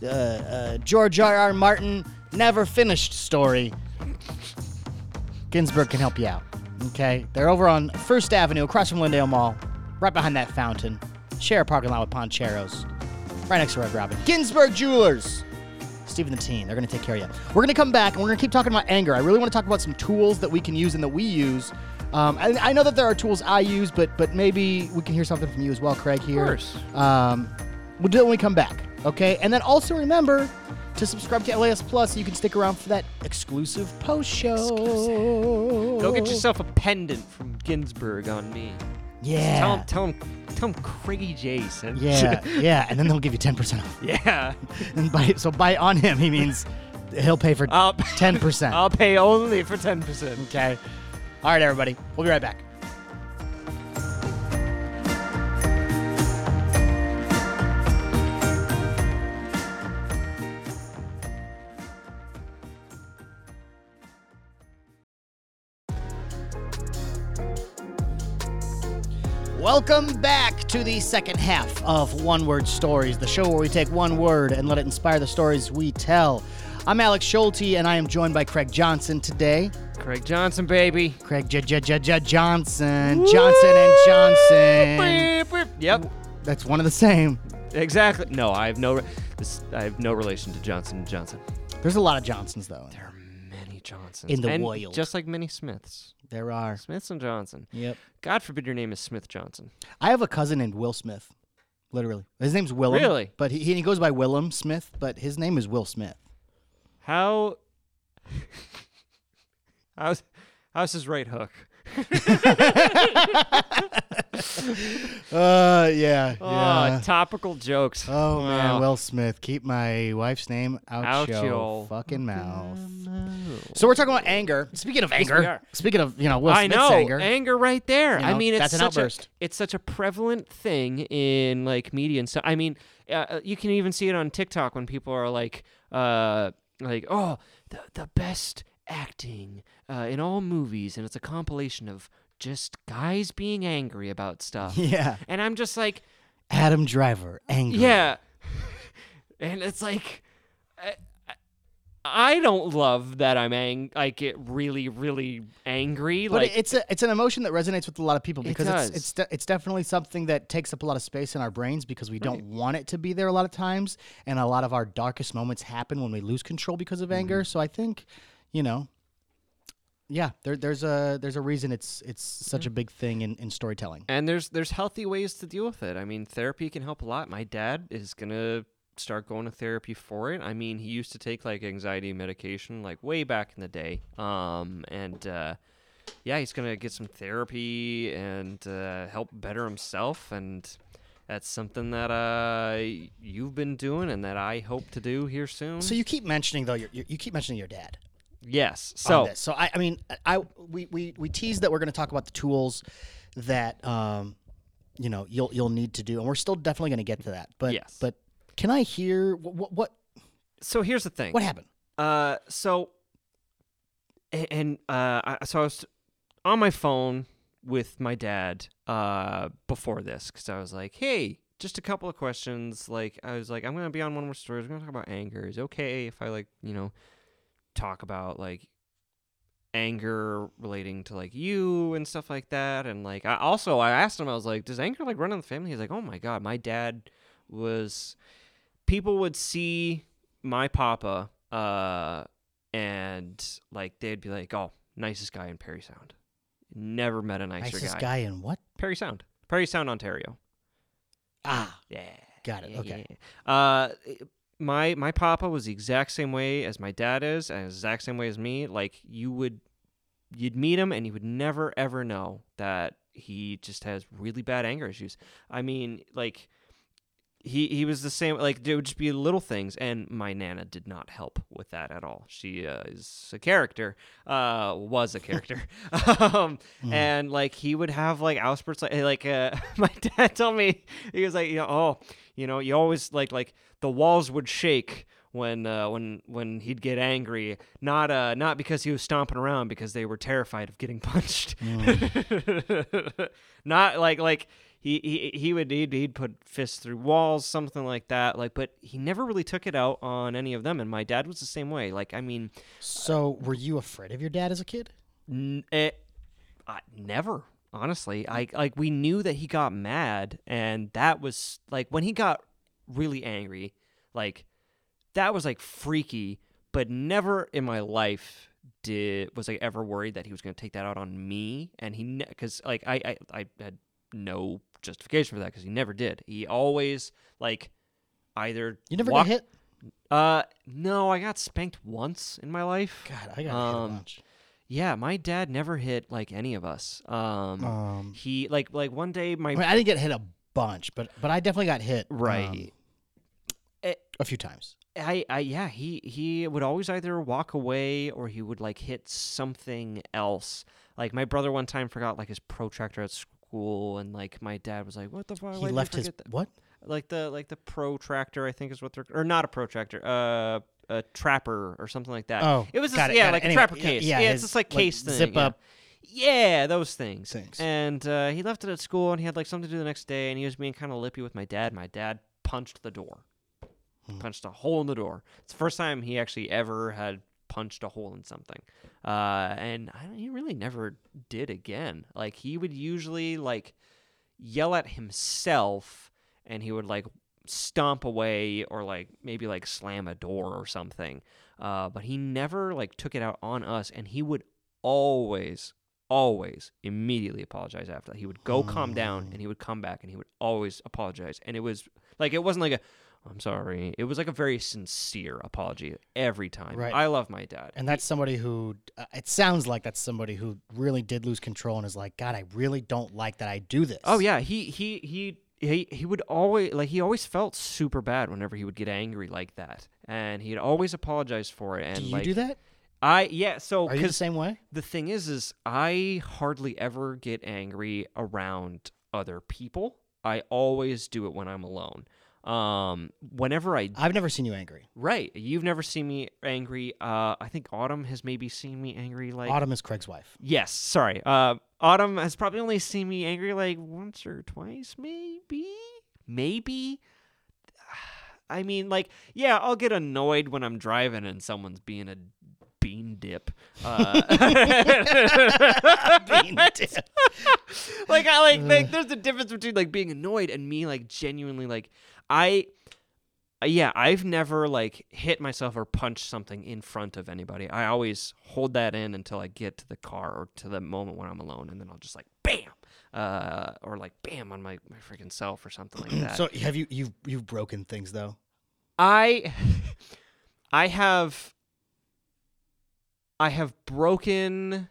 B: uh, uh, George R. R. Martin never finished story. Ginsberg can help you out. Okay, they're over on First Avenue, across from Lindale Mall, right behind that fountain. Share a parking lot with Pancheros, right next to Red Robin. Ginsberg Jewelers. Steve and the team, they're going to take care of you. We're going to come back and we're going to keep talking about anger. I really want to talk about some tools that we can use and that we use. Um, I, I know that there are tools I use, but but maybe we can hear something from you as well, Craig. Here, of
C: course.
B: Um, we'll do it when we come back, okay? And then also remember to subscribe to LAS Plus so you can stick around for that exclusive post show.
C: Go get yourself a pendant from Ginsberg on me.
B: Yeah.
C: Tell him, tell him, tell him Craigie Jason.
B: Yeah, yeah, and then they'll give you ten percent off.
C: yeah.
B: And by so by on him, he means he'll pay for ten percent.
C: I'll pay only for 10%.
B: Okay. All right, everybody. We'll be right back. Welcome back to the second half of One Word Stories, the show where we take one word and let it inspire the stories we tell. I'm Alex Schulte, and I am joined by Craig Johnson today.
C: Craig Johnson, baby.
B: Craig J- J- J- J- Johnson, Johnson and Johnson.
C: Beep, beep. Yep.
B: That's one of the same.
C: Exactly. No, I have no. Re- this, I have no relation to Johnson and Johnson.
B: There's a lot of Johnsons though.
C: There are many Johnsons
B: In the
C: and
B: world.
C: just like many Smiths.
B: There are.
C: Smiths and Johnson.
B: Yep.
C: God forbid your name is Smith Johnson.
B: I have a cousin named Will Smith. Literally, his name's Willem.
C: Really?
B: But he, he goes by Willem Smith, but his name is Will Smith.
C: How? how's how's his right hook?
B: Uh, yeah,
C: Oh,
B: yeah.
C: topical jokes.
B: Oh man. Will Smith, keep my wife's name out,
C: Out
B: your
C: your
B: fucking mouth. So we're talking about anger. Speaking of anger,
C: are.
B: speaking of you know Will
C: I
B: Smith's
C: know
B: anger.
C: right there.
B: You
C: I mean, it's
B: that's an
C: such
B: outburst.
C: a it's such a prevalent thing in like media and stuff. I mean, uh, you can even see it on TikTok when people are like, uh, like, oh, the the best acting uh, in all movies, and it's a compilation of just guys being angry about stuff.
B: Yeah,
C: And I'm just like,
B: Adam Driver, angry.
C: yeah, and it's like. I, I- don't love that I'm ang- I get really, really angry.
B: But
C: like
B: it's a it's an emotion that resonates with a lot of people because
C: does.
B: it's it's de- it's definitely something that takes up a lot of space in our brains because we don't want it to be there a lot of times, and a lot of our darkest moments happen when we lose control because of anger.
C: Mm-hmm.
B: So I think, you know, yeah, there, there's a there's a reason it's it's such a big thing in, in storytelling.
C: and there's there's healthy ways to deal with it. I mean, therapy can help a lot. My dad is gonna start going to therapy for it. I mean, he used to take like anxiety medication like way back in the day. Um, and uh, yeah, he's gonna get some therapy and uh, help better himself. And that's something that uh, you've been doing and that I hope to do here soon.
B: So you keep mentioning though, your, your, you keep mentioning your dad.
C: Yes. So
B: so I, I mean, I we we we teased that we're going to talk about the tools that um, you know, you'll you'll need to do, and we're still definitely going to get to that. But
C: Yes.
B: but can I hear what what
C: so here's the thing.
B: what happened?
C: Uh, so, and uh, I, so I was on my phone with my dad uh before this because I was like, hey, just a couple of questions. Like, I was like, I'm gonna be on one more story. We're gonna talk about anger. Is it okay if I like, you know, talk about like anger relating to like you and stuff like that and like I also I asked him I was like does anger like run in the family he's like oh my god my dad was people would see my papa uh and like they'd be like oh nicest guy in Parry Sound never met a nicer
B: Nicest
C: guy.
B: guy in what?
C: Parry Sound Parry Sound Ontario
B: Ah,
C: yeah
B: got it.
C: yeah,
B: okay.
C: yeah. Uh, my my papa was the exact same way as my dad is, and the exact same way as me. Like you would, you'd meet him, and you would never ever know that he just has really bad anger issues. I mean, like he he was the same. Like there would just be little things, and my nana did not help with that at all. She uh, is a character, uh, was a character, um, and like he would have like outbursts. Like like uh, my dad told me he was like, you know, oh, you know, you always like like the walls would shake when uh, when when he'd get angry. Not uh not because he was stomping around, because they were terrified of getting punched. not like like he, he he would he'd, he'd put fists through walls, something like that. Like, but he never really took it out on any of them. And my dad was the same way. Like, I mean,
B: So, were you afraid of your dad as a kid?
C: N- it, I, never, honestly. I like we knew that he got mad, and that was like when he got really angry, like that was like freaky. But never in my life did was I ever worried that he was going to take that out on me, and he because like I, I I had no justification for that because he never did. He always like either
B: You never
C: walked-
B: got hit.
C: Uh, no, I got spanked once in my life.
B: God, I got hit a
C: Um,
B: bunch.
C: Yeah, my dad never hit like any of us. Um,
B: Um,
C: he like like one day my
B: I, mean, I didn't get hit a bunch, but but I definitely got hit.
C: right.
B: um, a few times.
C: I, I yeah he he would always either walk away or he would like hit something else. Like my brother one time forgot like his protractor at school, and like my dad was like, "What the fuck?"
B: He
C: you
B: left his
C: that?"
B: what?
C: like the like the protractor I think is what they're or not a protractor uh a trapper or something like that.
B: Oh,
C: it was just,
B: it,
C: yeah
B: got it.
C: like
B: Anyway,
C: a trapper case.
B: yeah,
C: Yeah,
B: his,
C: it's just like
B: like,
C: case thing.
B: zip
C: yeah.
B: up.
C: Yeah, those things.
B: Things.
C: And uh, he left it at school, and he had like something to do the next day, and he was being kind of lippy with my dad. My dad punched the door,
B: Hmm.
C: punched a hole in the door. It's the first time he actually ever had punched a hole in something, uh, and I, he really never did again. Like he would usually like yell at himself, and he would like stomp away or like maybe like slam a door or something. Uh, but he never like took it out on us, and he would always, always immediately apologize after that. He would go calm down, and he would come back, and he would always apologize. And it was like it wasn't like a I'm sorry. It was like a very sincere apology every time.
B: Right.
C: I love my dad.
B: And that's somebody who, uh, it sounds like that's somebody who really did lose control and is like, God, I really don't like that I do this.
C: Oh yeah, he he he he he would always like he always felt super bad whenever he would get angry like that, and he'd always apologize for it. And
B: Do you
C: like,
B: do that?
C: I yeah. So
B: Are you the same way?
C: the thing is, is I hardly ever get angry around other people. I always do it when I'm alone. Um, whenever I
B: I've never seen you angry.
C: right, you've never seen me angry. Uh, I think Autumn has maybe seen me angry like
B: Autumn is Craig's wife.
C: Yes, sorry. Uh, Autumn has probably only seen me angry like once or twice, maybe. Maybe. I mean, like, yeah, I'll get annoyed when I'm driving and someone's being a bean dip. Uh,
B: Bean dip.
C: like, I like, like, there's a difference between like being annoyed and me like genuinely like, I. Yeah, I've never like hit myself or punched something in front of anybody. I always hold that in until I get to the car or to the moment when I'm alone, and then I'll just like bam, uh, or like bam on my my freaking self or something like that.
B: So have you you've you've broken things though?
C: I I have I have broken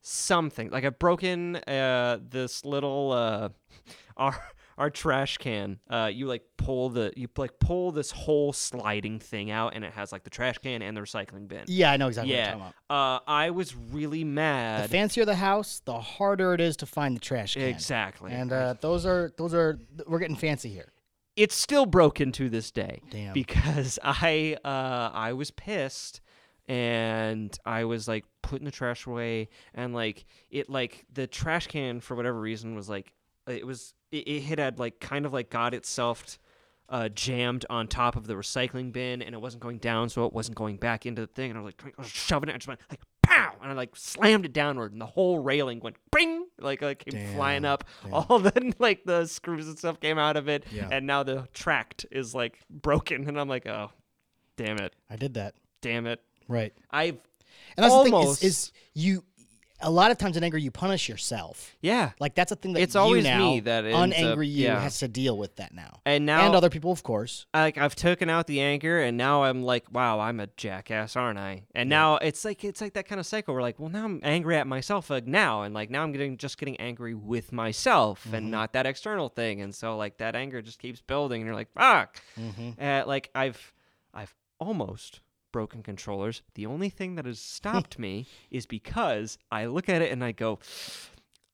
C: something. Like I've broken uh this little uh our our trash can. Uh you like pull the you like pull this whole sliding thing out and it has like the trash can and the recycling bin.
B: Yeah, I know exactly what
C: Yeah.
B: you're talking about.
C: Uh I was really mad.
B: The fancier the house, the harder it is to find the trash can.
C: Exactly.
B: And uh, those are those are we're getting fancy here.
C: it's still broken to this day
B: Damn.
C: because I uh I was pissed and I was like putting the trash away and like it like the trash can for whatever reason was like it was it, it had like kind of like got itself uh, jammed on top of the recycling bin and it wasn't going down so it wasn't going back into the thing and I was like I was shoving it I just went like pow and I like slammed it downward and the whole railing went bing like like came flying up
B: damn.
C: all the like the screws and stuff came out of it
B: Yeah.
C: and now the tract is like broken and I'm like oh damn it
B: I did that.
C: damn it
B: Right.
C: I've
B: And that's the thing
C: Almost.
B: is, is you a lot of times in anger you punish yourself.
C: yeah
B: Like that's a thing that
C: It's always
B: now,
C: me that ends up-
B: unangry you
C: yeah.
B: has to deal with that now.
C: and now
B: and other people, of course.
C: like I've taken out the anger and now I'm like, wow, I'm a jackass, aren't I? And now it's like it's like that kind of cycle where like, well now I'm angry at myself like now and like now I'm getting just getting angry with myself
B: Mm-hmm.
C: and not that external thing. And so like that anger just keeps building and you're like, fuck.
B: Mm-hmm.
C: Uh, like I've I've almost broken controllers. The only thing that has stopped me is because I look at it and I go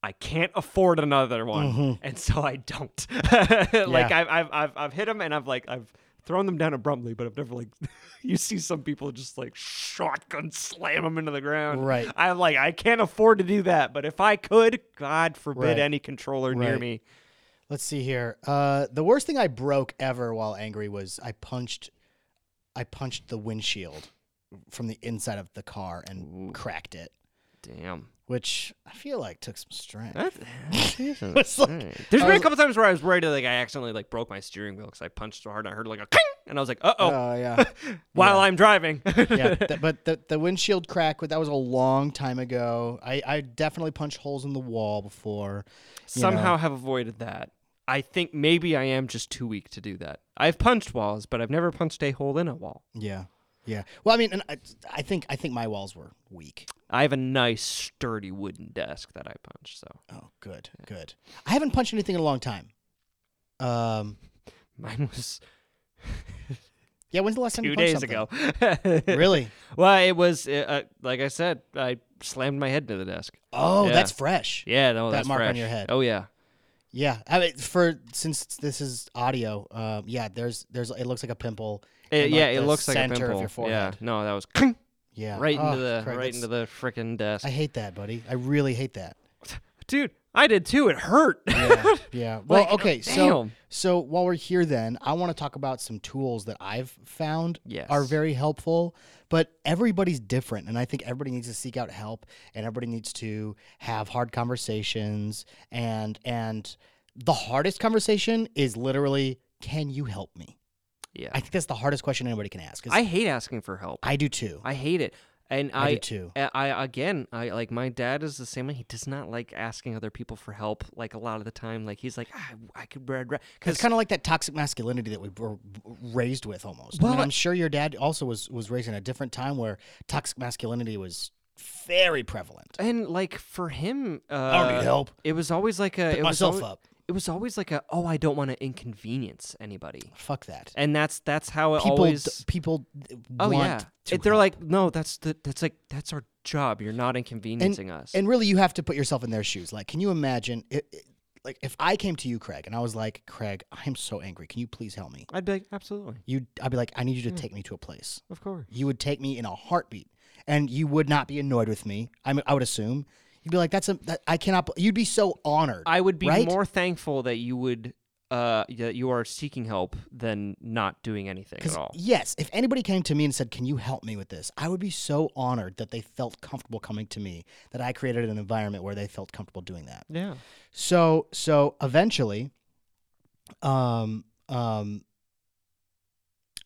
C: I can't afford another one,
B: Mm-hmm.
C: and so I don't. like I've, I've I've I've hit them, and I've like I've thrown them down abruptly, but I've never like. you see some people just like shotgun slam them into the ground.
B: Right.
C: I'm like I can't afford to do that, but if I could, God forbid
B: Right.
C: any controller near me.
B: Let's see here. Uh, the worst thing I broke ever while angry was I punched, I punched the windshield from the inside of the car and cracked it,
C: Damn.
B: which I feel like took some strength.
C: That,
B: It's like-
C: There's
B: I
C: been a
B: was-
C: couple times where I was worried that like I accidentally like broke my steering wheel because I punched so hard and I heard like a king, and I was like, uh oh,
B: Oh yeah,
C: while I'm driving.
B: yeah. th- but the the windshield crack that was a long time ago. I I definitely punched holes in the wall before. you
C: Somehow
B: know.
C: have avoided that. I think maybe I am just too weak to do that. I've punched walls, but I've never punched a hole in a wall.
B: Yeah, yeah. Well, I mean, and I, I think I think my walls were weak.
C: I have a nice sturdy wooden desk that I punch. So
B: Oh, good, good. I haven't punched anything in a long time. Um,
C: mine was
B: yeah. When's the last time
C: two
B: you punched
C: days
B: something?
C: ago.
B: Really?
C: well, it was uh, uh, like I said. I slammed my head into the desk.
B: Oh,
C: Yeah.
B: that's fresh.
C: Yeah, no,
B: That
C: that's
B: mark on your head.
C: Oh yeah.
B: Yeah, I mean, for since this is audio, um, yeah, there's there's it looks like a pimple.
C: It,
B: in,
C: yeah, it
B: the
C: looks like a
B: center
C: pimple.
B: Of your forehead.
C: Yeah, no, that was
B: Yeah,
C: right
B: Oh,
C: into the
B: Craig,
C: right into the freaking desk.
B: I hate that, buddy. I really hate that.
C: Dude, I did too. It hurt.
B: Yeah, yeah. Well,
C: Like,
B: okay, so
C: damn.
B: so while we're here, then I want to talk about some tools that I've found are very helpful. But everybody's different, and I think everybody needs to seek out help, and everybody needs to have hard conversations. And and the hardest conversation is literally, "Can you help me?"
C: yeah.
B: I think that's the hardest question anybody can ask.
C: I hate asking for help.
B: I do too.
C: I hate it. And
B: I
C: I,
B: do too.
C: I, I again, I like my dad is the same way. He does not like asking other people for help. Like a lot of the time, like he's like, ah, I could, because
B: It's kind of like that toxic masculinity that we were raised with, almost. I mean,
C: Well,
B: I'm sure your dad also was was raised in a different time where toxic masculinity was very prevalent.
C: and like for him, uh,
B: I don't need help.
C: It was always like a
B: Pick
C: it was
B: myself
C: always,
B: up.
C: It was always like a oh, I don't want to inconvenience anybody,
B: Fuck that.
C: and that's that's how it
B: People,
C: always.
B: d- people
C: oh
B: want
C: yeah,
B: to
C: they're
B: help.
C: like no, that's the that's like that's our job. You're not inconveniencing us.
B: and really, you have to put yourself in their shoes. Like, can you imagine? It, it- like, if I came to you, Craig, and I was like, Craig, I'm so angry. Can you please help me?
C: I'd be like, absolutely,
B: You, I'd be like, I need you to
C: Hmm.
B: take me to a place.
C: of course.
B: You would take me in a heartbeat, and you would not be annoyed with me. I, I would assume be like, "That's a, that, I cannot." You'd be so honored.
C: I would be
B: right?
C: more thankful that you would uh that you are seeking help than not doing anything at all.
B: yes, if anybody came to me and said, "Can you help me with this?" I would be so honored that they felt comfortable coming to me. That I created an environment where they felt comfortable doing that.
C: Yeah.
B: So so eventually, um um,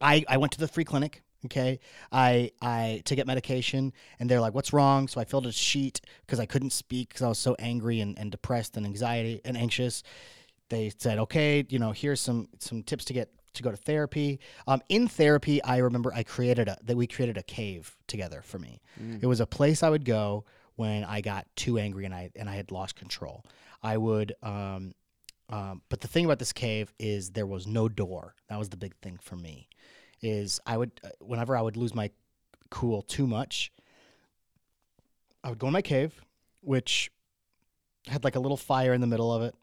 B: I I went to the free clinic. Okay, I I to get medication, and they're like, "What's wrong?" So I filled a sheet because I couldn't speak because I was so angry and, and depressed and anxiety and anxious. They said, "Okay, you know, here's some some tips to get to go to therapy. Um, in therapy, I remember I created a that we created a cave together for me. It was a place I would go when I got too angry and I and I had lost control. I would. Um, um, but the thing about this cave is there was no door. That was the big thing for me. Is I would uh, whenever I would lose my cool too much, I would go in my cave, which had like a little fire in the middle of it.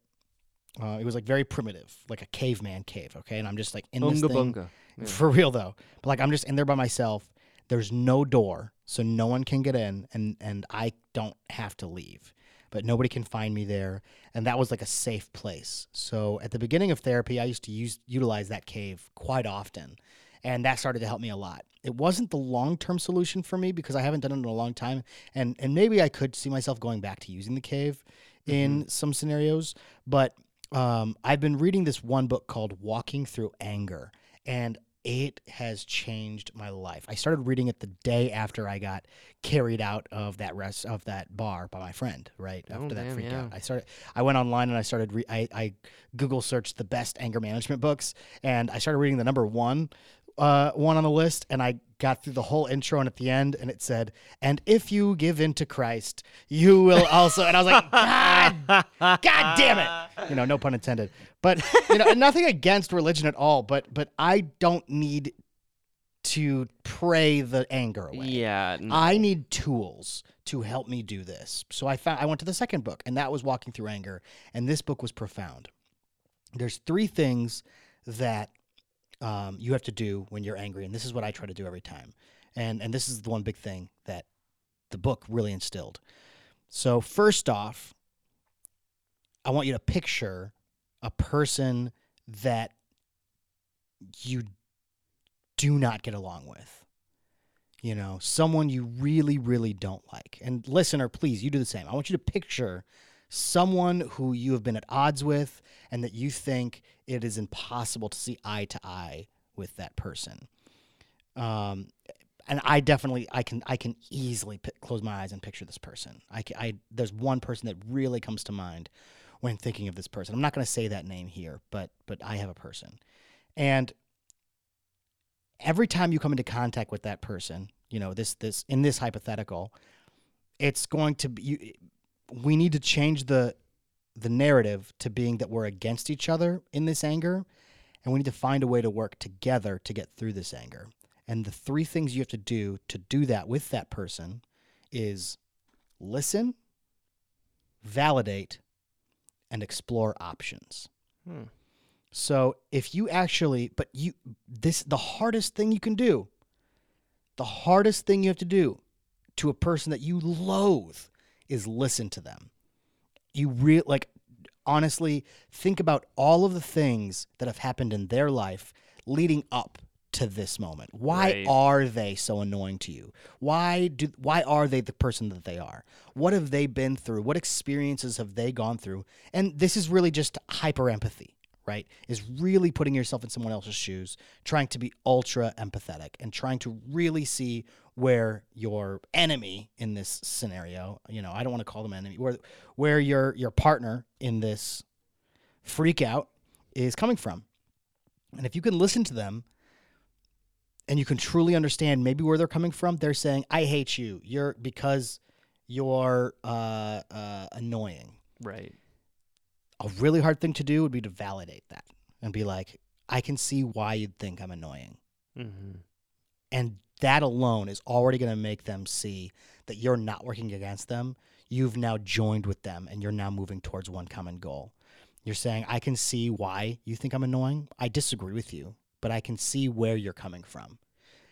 B: Uh, it was like very primitive, like a caveman cave. Okay, and I'm just like in this thing
C: bunga. Yeah.
B: for real though. But like I'm just in there by myself. There's no door, so no one can get in, and and I don't have to leave. But nobody can find me there, and that was like a safe place. So at the beginning of therapy, I used to use utilize that cave quite often, and that started to help me a lot. It wasn't the long term solution for me because I haven't done it in a long time, and and maybe I could see myself going back to using the cave in some scenarios, but um, I've been reading this one book called Walking Through Anger, and it has changed my life. I started reading it the day after I got carried out of that rest of that bar by my friend. Right
C: Oh,
B: after that
C: damn,
B: freak
C: yeah.
B: out, I started. I went online and I started. Re- I, I Google searched the best anger management books, and I started reading the number one uh, one on the list, and I got through the whole intro, and at the end, and it said, "And if you give in to Christ, you will also." And I was like, "God, God damn it!" You know, no pun intended. But you know, nothing against religion at all, but but I don't need to pray the anger away.
C: Yeah.
B: I need tools to help me do this. So I found I went to the second book, and that was Walking Through Anger, and this book was profound. There's three things that um, you have to do when you're angry, and this is what I try to do every time. And and this is the one big thing that the book really instilled. So first off, I want you to picture a person that you do not get along with. You know, someone you really, really don't like. And listener, please, you do the same. I want you to picture someone who you have been at odds with and that you think it is impossible to see eye to eye with that person. Um, and I definitely, I can, I can easily pi close my eyes and picture this person. I, I, there's one person that really comes to mind when thinking of this person. I'm not going to say that name here, but, but I have a person, and every time you come into contact with that person, you know, this this in this hypothetical, it's going to be you, we need to change the the narrative to being that we're against each other in this anger and we need to find a way to work together to get through this anger. And the three things you have to do to do that with that person is listen, validate, and explore options.
C: Hmm.
B: So if you actually, but you, this, the hardest thing you can do, the hardest thing you have to do to a person that you loathe is listen to them. You real like, honestly, think about all of the things that have happened in their life leading up to this moment. Why
C: Right.
B: are they so annoying to you? Why do why are they the person that they are? What have they been through? What experiences have they gone through? And this is really just hyper empathy, right? Is really putting yourself in someone else's shoes, trying to be ultra empathetic and trying to really see where your enemy in this scenario, you know, I don't want to call them enemy, where where your your partner in this freak out is coming from. And if you can listen to them and you can truly understand maybe where they're coming from, they're saying, I hate you. You're because you're uh, uh, annoying.
C: Right.
B: A really hard thing to do would be to validate that and be like, I can see why you'd think I'm annoying.
C: Mm-hmm.
B: And that alone is already going to make them see that you're not working against them. You've now joined with them and you're now moving towards one common goal. You're saying, I can see why you think I'm annoying. I disagree with you, but I can see where you're coming from.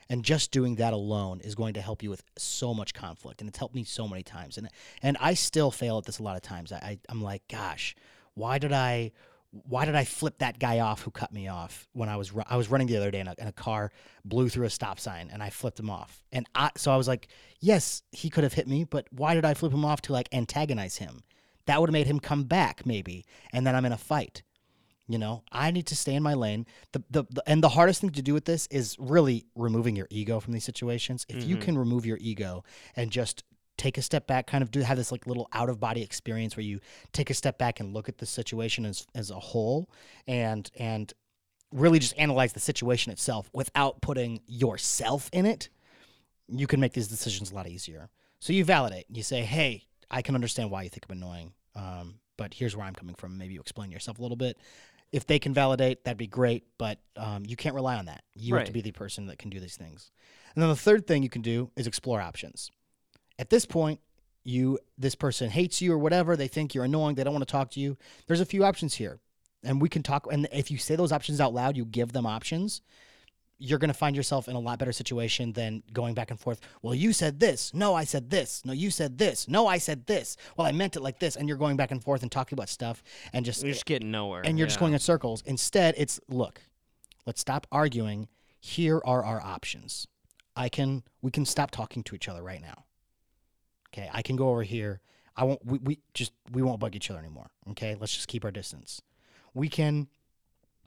B: And just doing that alone is going to help you with so much conflict. And it's helped me so many times. And and I still fail at this a lot of times. I, I I'm like, gosh, why did I why did I flip that guy off who cut me off when I was ru- I was running the other day and a, and a car blew through a stop sign and I flipped him off. And I so I was like yes he could have hit me but why did I flip him off to like antagonize him? That would have made him come back maybe and then I'm in a fight. You know I need to stay in my lane. The, the, the and the hardest thing to do with this is really removing your ego from these situations. If you
C: Mhm.
B: can remove your ego and just take a step back kind of do have this like little out of body experience where you take a step back and look at the situation as as a whole and and really just analyze the situation itself without putting yourself in it, you can make these decisions a lot easier. So you validate. You say, "Hey, I can understand why you think I'm annoying, um, but here's where I'm coming from." Maybe you explain yourself a little bit. If they can validate, that'd be great, but um, you can't rely on that. You have to be the person that can do these things. And then the third thing you can do is explore options. At this point, you this person hates you or whatever, they think you're annoying, they don't want to talk to you. There's a few options here. And we can talk and if you say those options out loud, you give them options, you're going to find yourself in a lot better situation than going back and forth. Well, you said this. No, I said this. No, you said this. No, I said this. Well, I meant it like this. And you're going back and forth and talking about stuff and just
C: You're just getting nowhere.
B: and you're just going in circles. Instead, it's look, let's stop arguing. Here are our options. I can we can stop talking to each other right now. Okay, I can go over here. I won't we, we just we won't bug each other anymore. Okay, let's just keep our distance. We can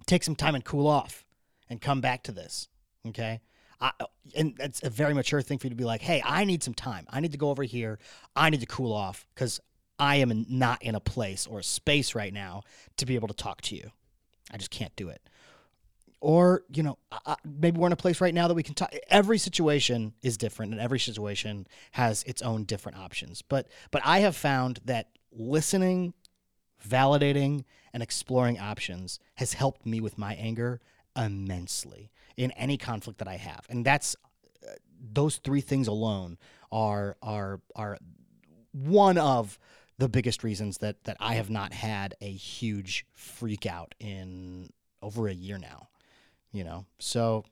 B: take some time and cool off and come back to this. Okay. I, and that's a very mature thing for you to be like, hey, I need some time. I need to go over here. I need to cool off because I am not in a place or a space right now to be able to talk to you. I just can't do it. Or, you know, maybe we're in a place right now that we can talk. Every situation is different and every situation has its own different options. But, but I have found that listening, validating, and exploring options has helped me with my anger immensely in any conflict that I have. And that's uh, those three things alone are are are one of the biggest reasons that that I have not had a huge freak out in over a year now. You know, so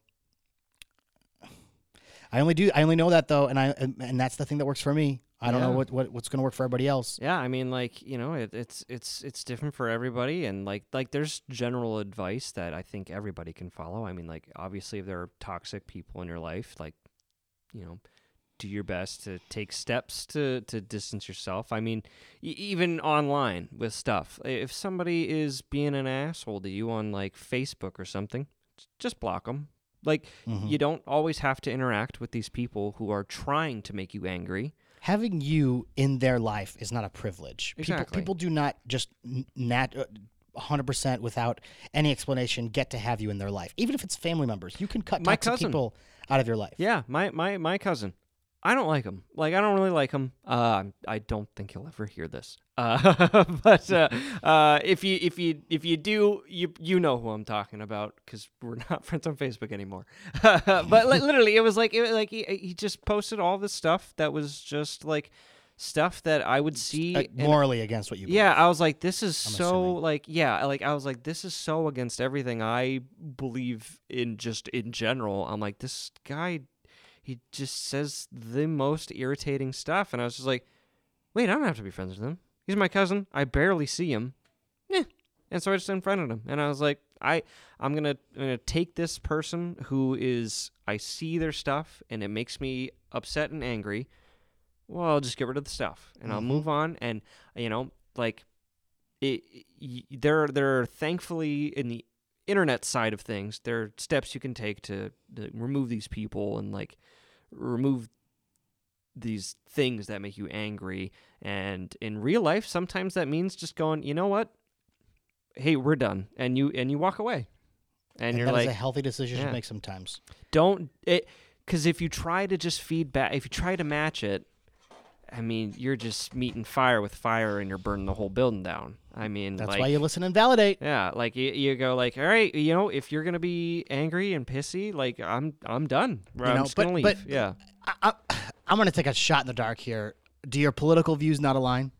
B: I only do I only know that though, and I and, that's the thing that works for me. I don't know what, what what's going to work for everybody else.
C: Yeah, I mean, like you know, it, it's it's it's different for everybody, and like like there's general advice that I think everybody can follow. I mean, like obviously, if there are toxic people in your life, like you know, do your best to take steps to to distance yourself. I mean, e- even online with stuff, if somebody is being an asshole to you on like Facebook or something, just block them. Like
B: Mhm.
C: you don't always have to interact with these people who are trying to make you angry.
B: having you in their life is not a privilege.
C: Exactly.
B: People, people do not just nat. uh, 100% without any explanation get to have you in their life even if it's family members you can cut
C: My
B: toxic
C: cousin.
B: people out of your life
C: Yeah, my my my cousin. I don't like him. Like I don't really like him. Uh, I don't think he'll ever hear this. Uh, but uh, uh, if you if you if you do, you you know who I'm talking about because we're not friends on Facebook anymore. but li- literally, it was like it, like he, he just posted all this stuff that was just like stuff that I would see.
B: Uh,
C: and-
B: morally against what you
C: yeah, I was like, this is
B: I'm
C: so
B: assuming.
C: like yeah, like I was like, this is so against everything I believe in just in general. I'm like, this guy, he just says the most irritating stuff, and I was just like, wait, I don't have to be friends with him. He's my cousin. I barely see him. Yeah, and so I just unfriended him, and I was like, I, I'm gonna, I'm gonna take this person who is, I see their stuff, and it makes me upset and angry. Well, I'll just get rid of the stuff, and I'll
B: Mhm.
C: move on, and you know, like it, y- there there are thankfully in the internet side of things there are steps you can take to, to remove these people and like remove these things that make you angry. And in real life sometimes that means just going you know what? Hey we're done. And you and you walk away. And,
B: and
C: you're like
B: a healthy decision
C: Yeah.
B: to make sometimes.
C: Don't it because if you try to just feed back if you try to match it i mean you're just meeting fire with fire and you're burning the whole building down. I mean
B: that's
C: like
B: why you listen and validate.
C: Yeah like you, you go like all right you know if you're gonna be angry and pissy like i'm i'm done. I'm
B: know,
C: just
B: but-
C: gonna leave.
B: But-
C: yeah.
B: I, I, i'm going to take a shot in the dark here. Do your political views not align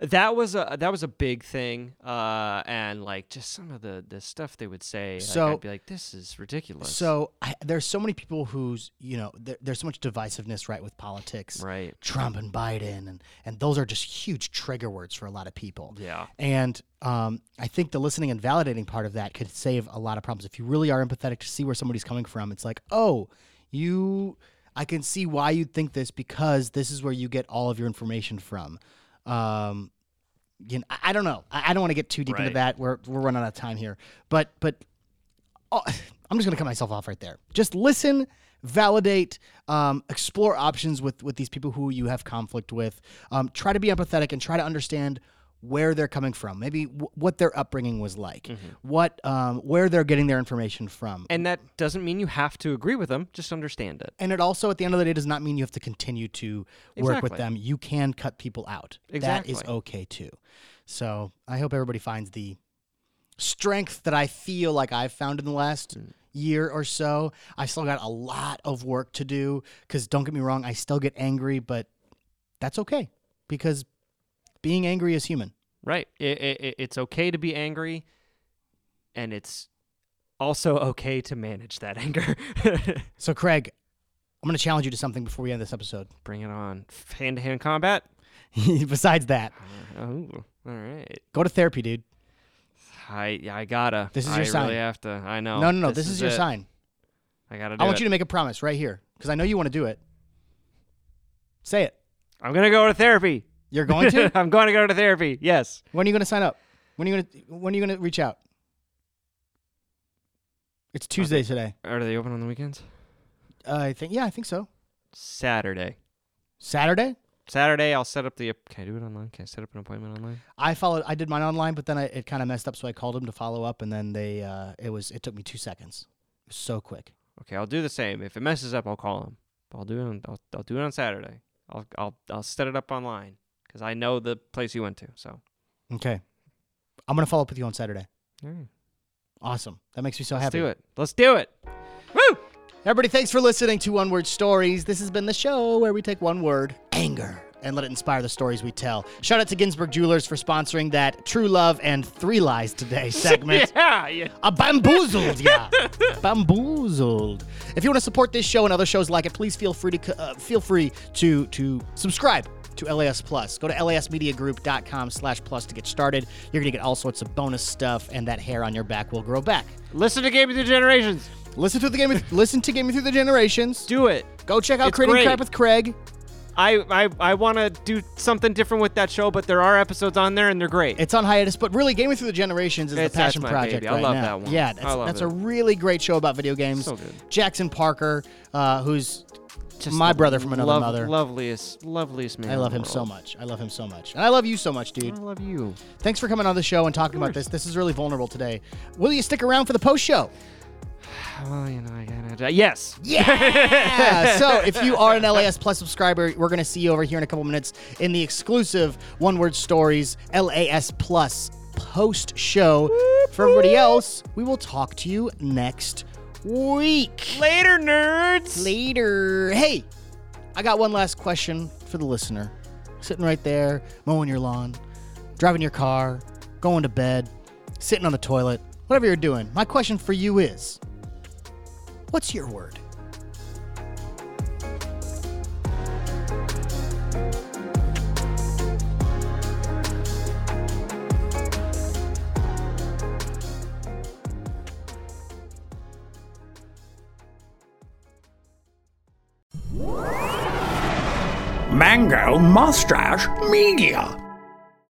C: that was a that was a big thing uh and like just some of the the stuff they would say like,
B: So-
C: i'd be like this is ridiculous.
B: So I, there's so many people who's you know there, there's so much divisiveness right with politics.
C: Right.
B: Trump and biden and and those are just huge trigger words for a lot of people.
C: Yeah.
B: And um, I think the listening and validating part of that could save a lot of problems. If you really are empathetic to see where somebody's coming from, it's like, oh, you, I can see why you'd think this because this is where you get all of your information from. Um, you know, I, I don't know. I, I don't want to get too deep into that. We're we're running out of time here, but but oh, I'm just gonna cut myself off right there. Just listen, validate, um, explore options with with these people who you have conflict with. Um, try to be empathetic and try to understand where they're coming from, maybe w- what their upbringing was like,
C: Mm-hmm.
B: what um, where they're getting their information from.
C: And that doesn't mean you have to agree with them, just understand it.
B: And it also, at the end of the day, does not mean you have to continue to work with them. You can cut people out. That is okay too. So I hope everybody finds the strength that I feel like I've found in the last
C: Mm.
B: year or so. I still got a lot of work to do because don't get me wrong, I still get angry, but that's okay because being angry is human.
C: Right. It, it, it's okay to be angry, and it's also okay to manage that anger.
B: So, Craig, I'm going to challenge you to something before we end this episode.
C: Bring it on. Hand to hand combat.
B: Besides that, uh,
C: Oh, all right.
B: go to therapy, dude.
C: I I gotta.
B: This is your
C: I
B: your
C: really
B: sign.
C: have to. I know.
B: no, no, no. This, is, your
C: it.
B: sign.
C: I gotta do
B: I want
C: it.
B: you to make a promise right here because I know you want to do it. Say it.
C: I'm gonna go to therapy.
B: You're going to?
C: I'm going to go to therapy. Yes.
B: when are you going to sign up? When are you going to when are you going to reach out? It's Tuesday today.
C: Are they open on the weekends?
B: Uh, I think yeah, I think so.
C: Saturday.
B: Saturday?
C: Saturday, I'll set up the. Can I do it online? Can I set up an appointment online?
B: I followed I did mine online, but then I, it kind of messed up so I called them to follow up and then they uh it was it took me 2 seconds. It was so quick.
C: Okay, I'll do the same. If it messes up, I'll call them. I'll do it. On, I'll, I'll do it on Saturday. I'll I'll I'll set it up online because I know the place you went to. So.
B: Okay. I'm going to follow up with you on Saturday.
C: Right.
B: Awesome. That makes me so
C: Let's
B: happy.
C: do it. Let's do it. Woo!
B: Everybody, thanks for listening to One Word Stories. This has been the show where we take one word, anger, and let it inspire the stories we tell. Shout out to Ginsberg Jewelers for sponsoring that True Love and Three Lies Today segment.
C: Yeah, yeah.
B: A bamboozled, yeah, bamboozled. If you want to support this show and other shows like it, please feel free to uh, feel free to to subscribe to LAS Plus. Go to lasmediagroup.com slash plus to get started. You're gonna get all sorts of bonus stuff, and that hair on your back will grow back.
C: Listen to Game of the Generations.
B: Listen to the game. listen to Gaming Through the Generations.
C: Do it.
B: Go check out
C: It's
B: Creating
C: great.
B: Crap with Craig.
C: I I, I want to do something different with that show, but there are episodes on there and they're great.
B: It's on hiatus, but really, Gaming Through the Generations is
C: It's-
B: the
C: that's
B: passion
C: my
B: project
C: baby. I
B: right
C: love
B: now.
C: that one.
B: Yeah,
C: I
B: that's,
C: love
B: that's a
C: it.
B: really great show about video games.
C: So good.
B: Jackson Parker, uh, who's
C: Just
B: my brother from another
C: lov-
B: mother.
C: Loveliest, loveliest man.
B: I love him so much. I love him so much. And I love you so much, dude.
C: I love you.
B: Thanks for coming on the show and talking about this. This is really vulnerable today. Will you stick around for the post show?
C: Well, you know, I gotta. Yes.
B: Yeah. so if you are an LAS Plus subscriber, we're going to see you over here in a couple minutes in the exclusive One Word Stories LAS Plus post show. For everybody else, we will talk to you next week.
C: Later, nerds.
B: Later. Hey, I got one last question for the listener. Sitting right there, mowing your lawn, driving your car, going to bed, sitting on the toilet, whatever you're doing. My question for you is what's your word?
A: Mango Mustache Media.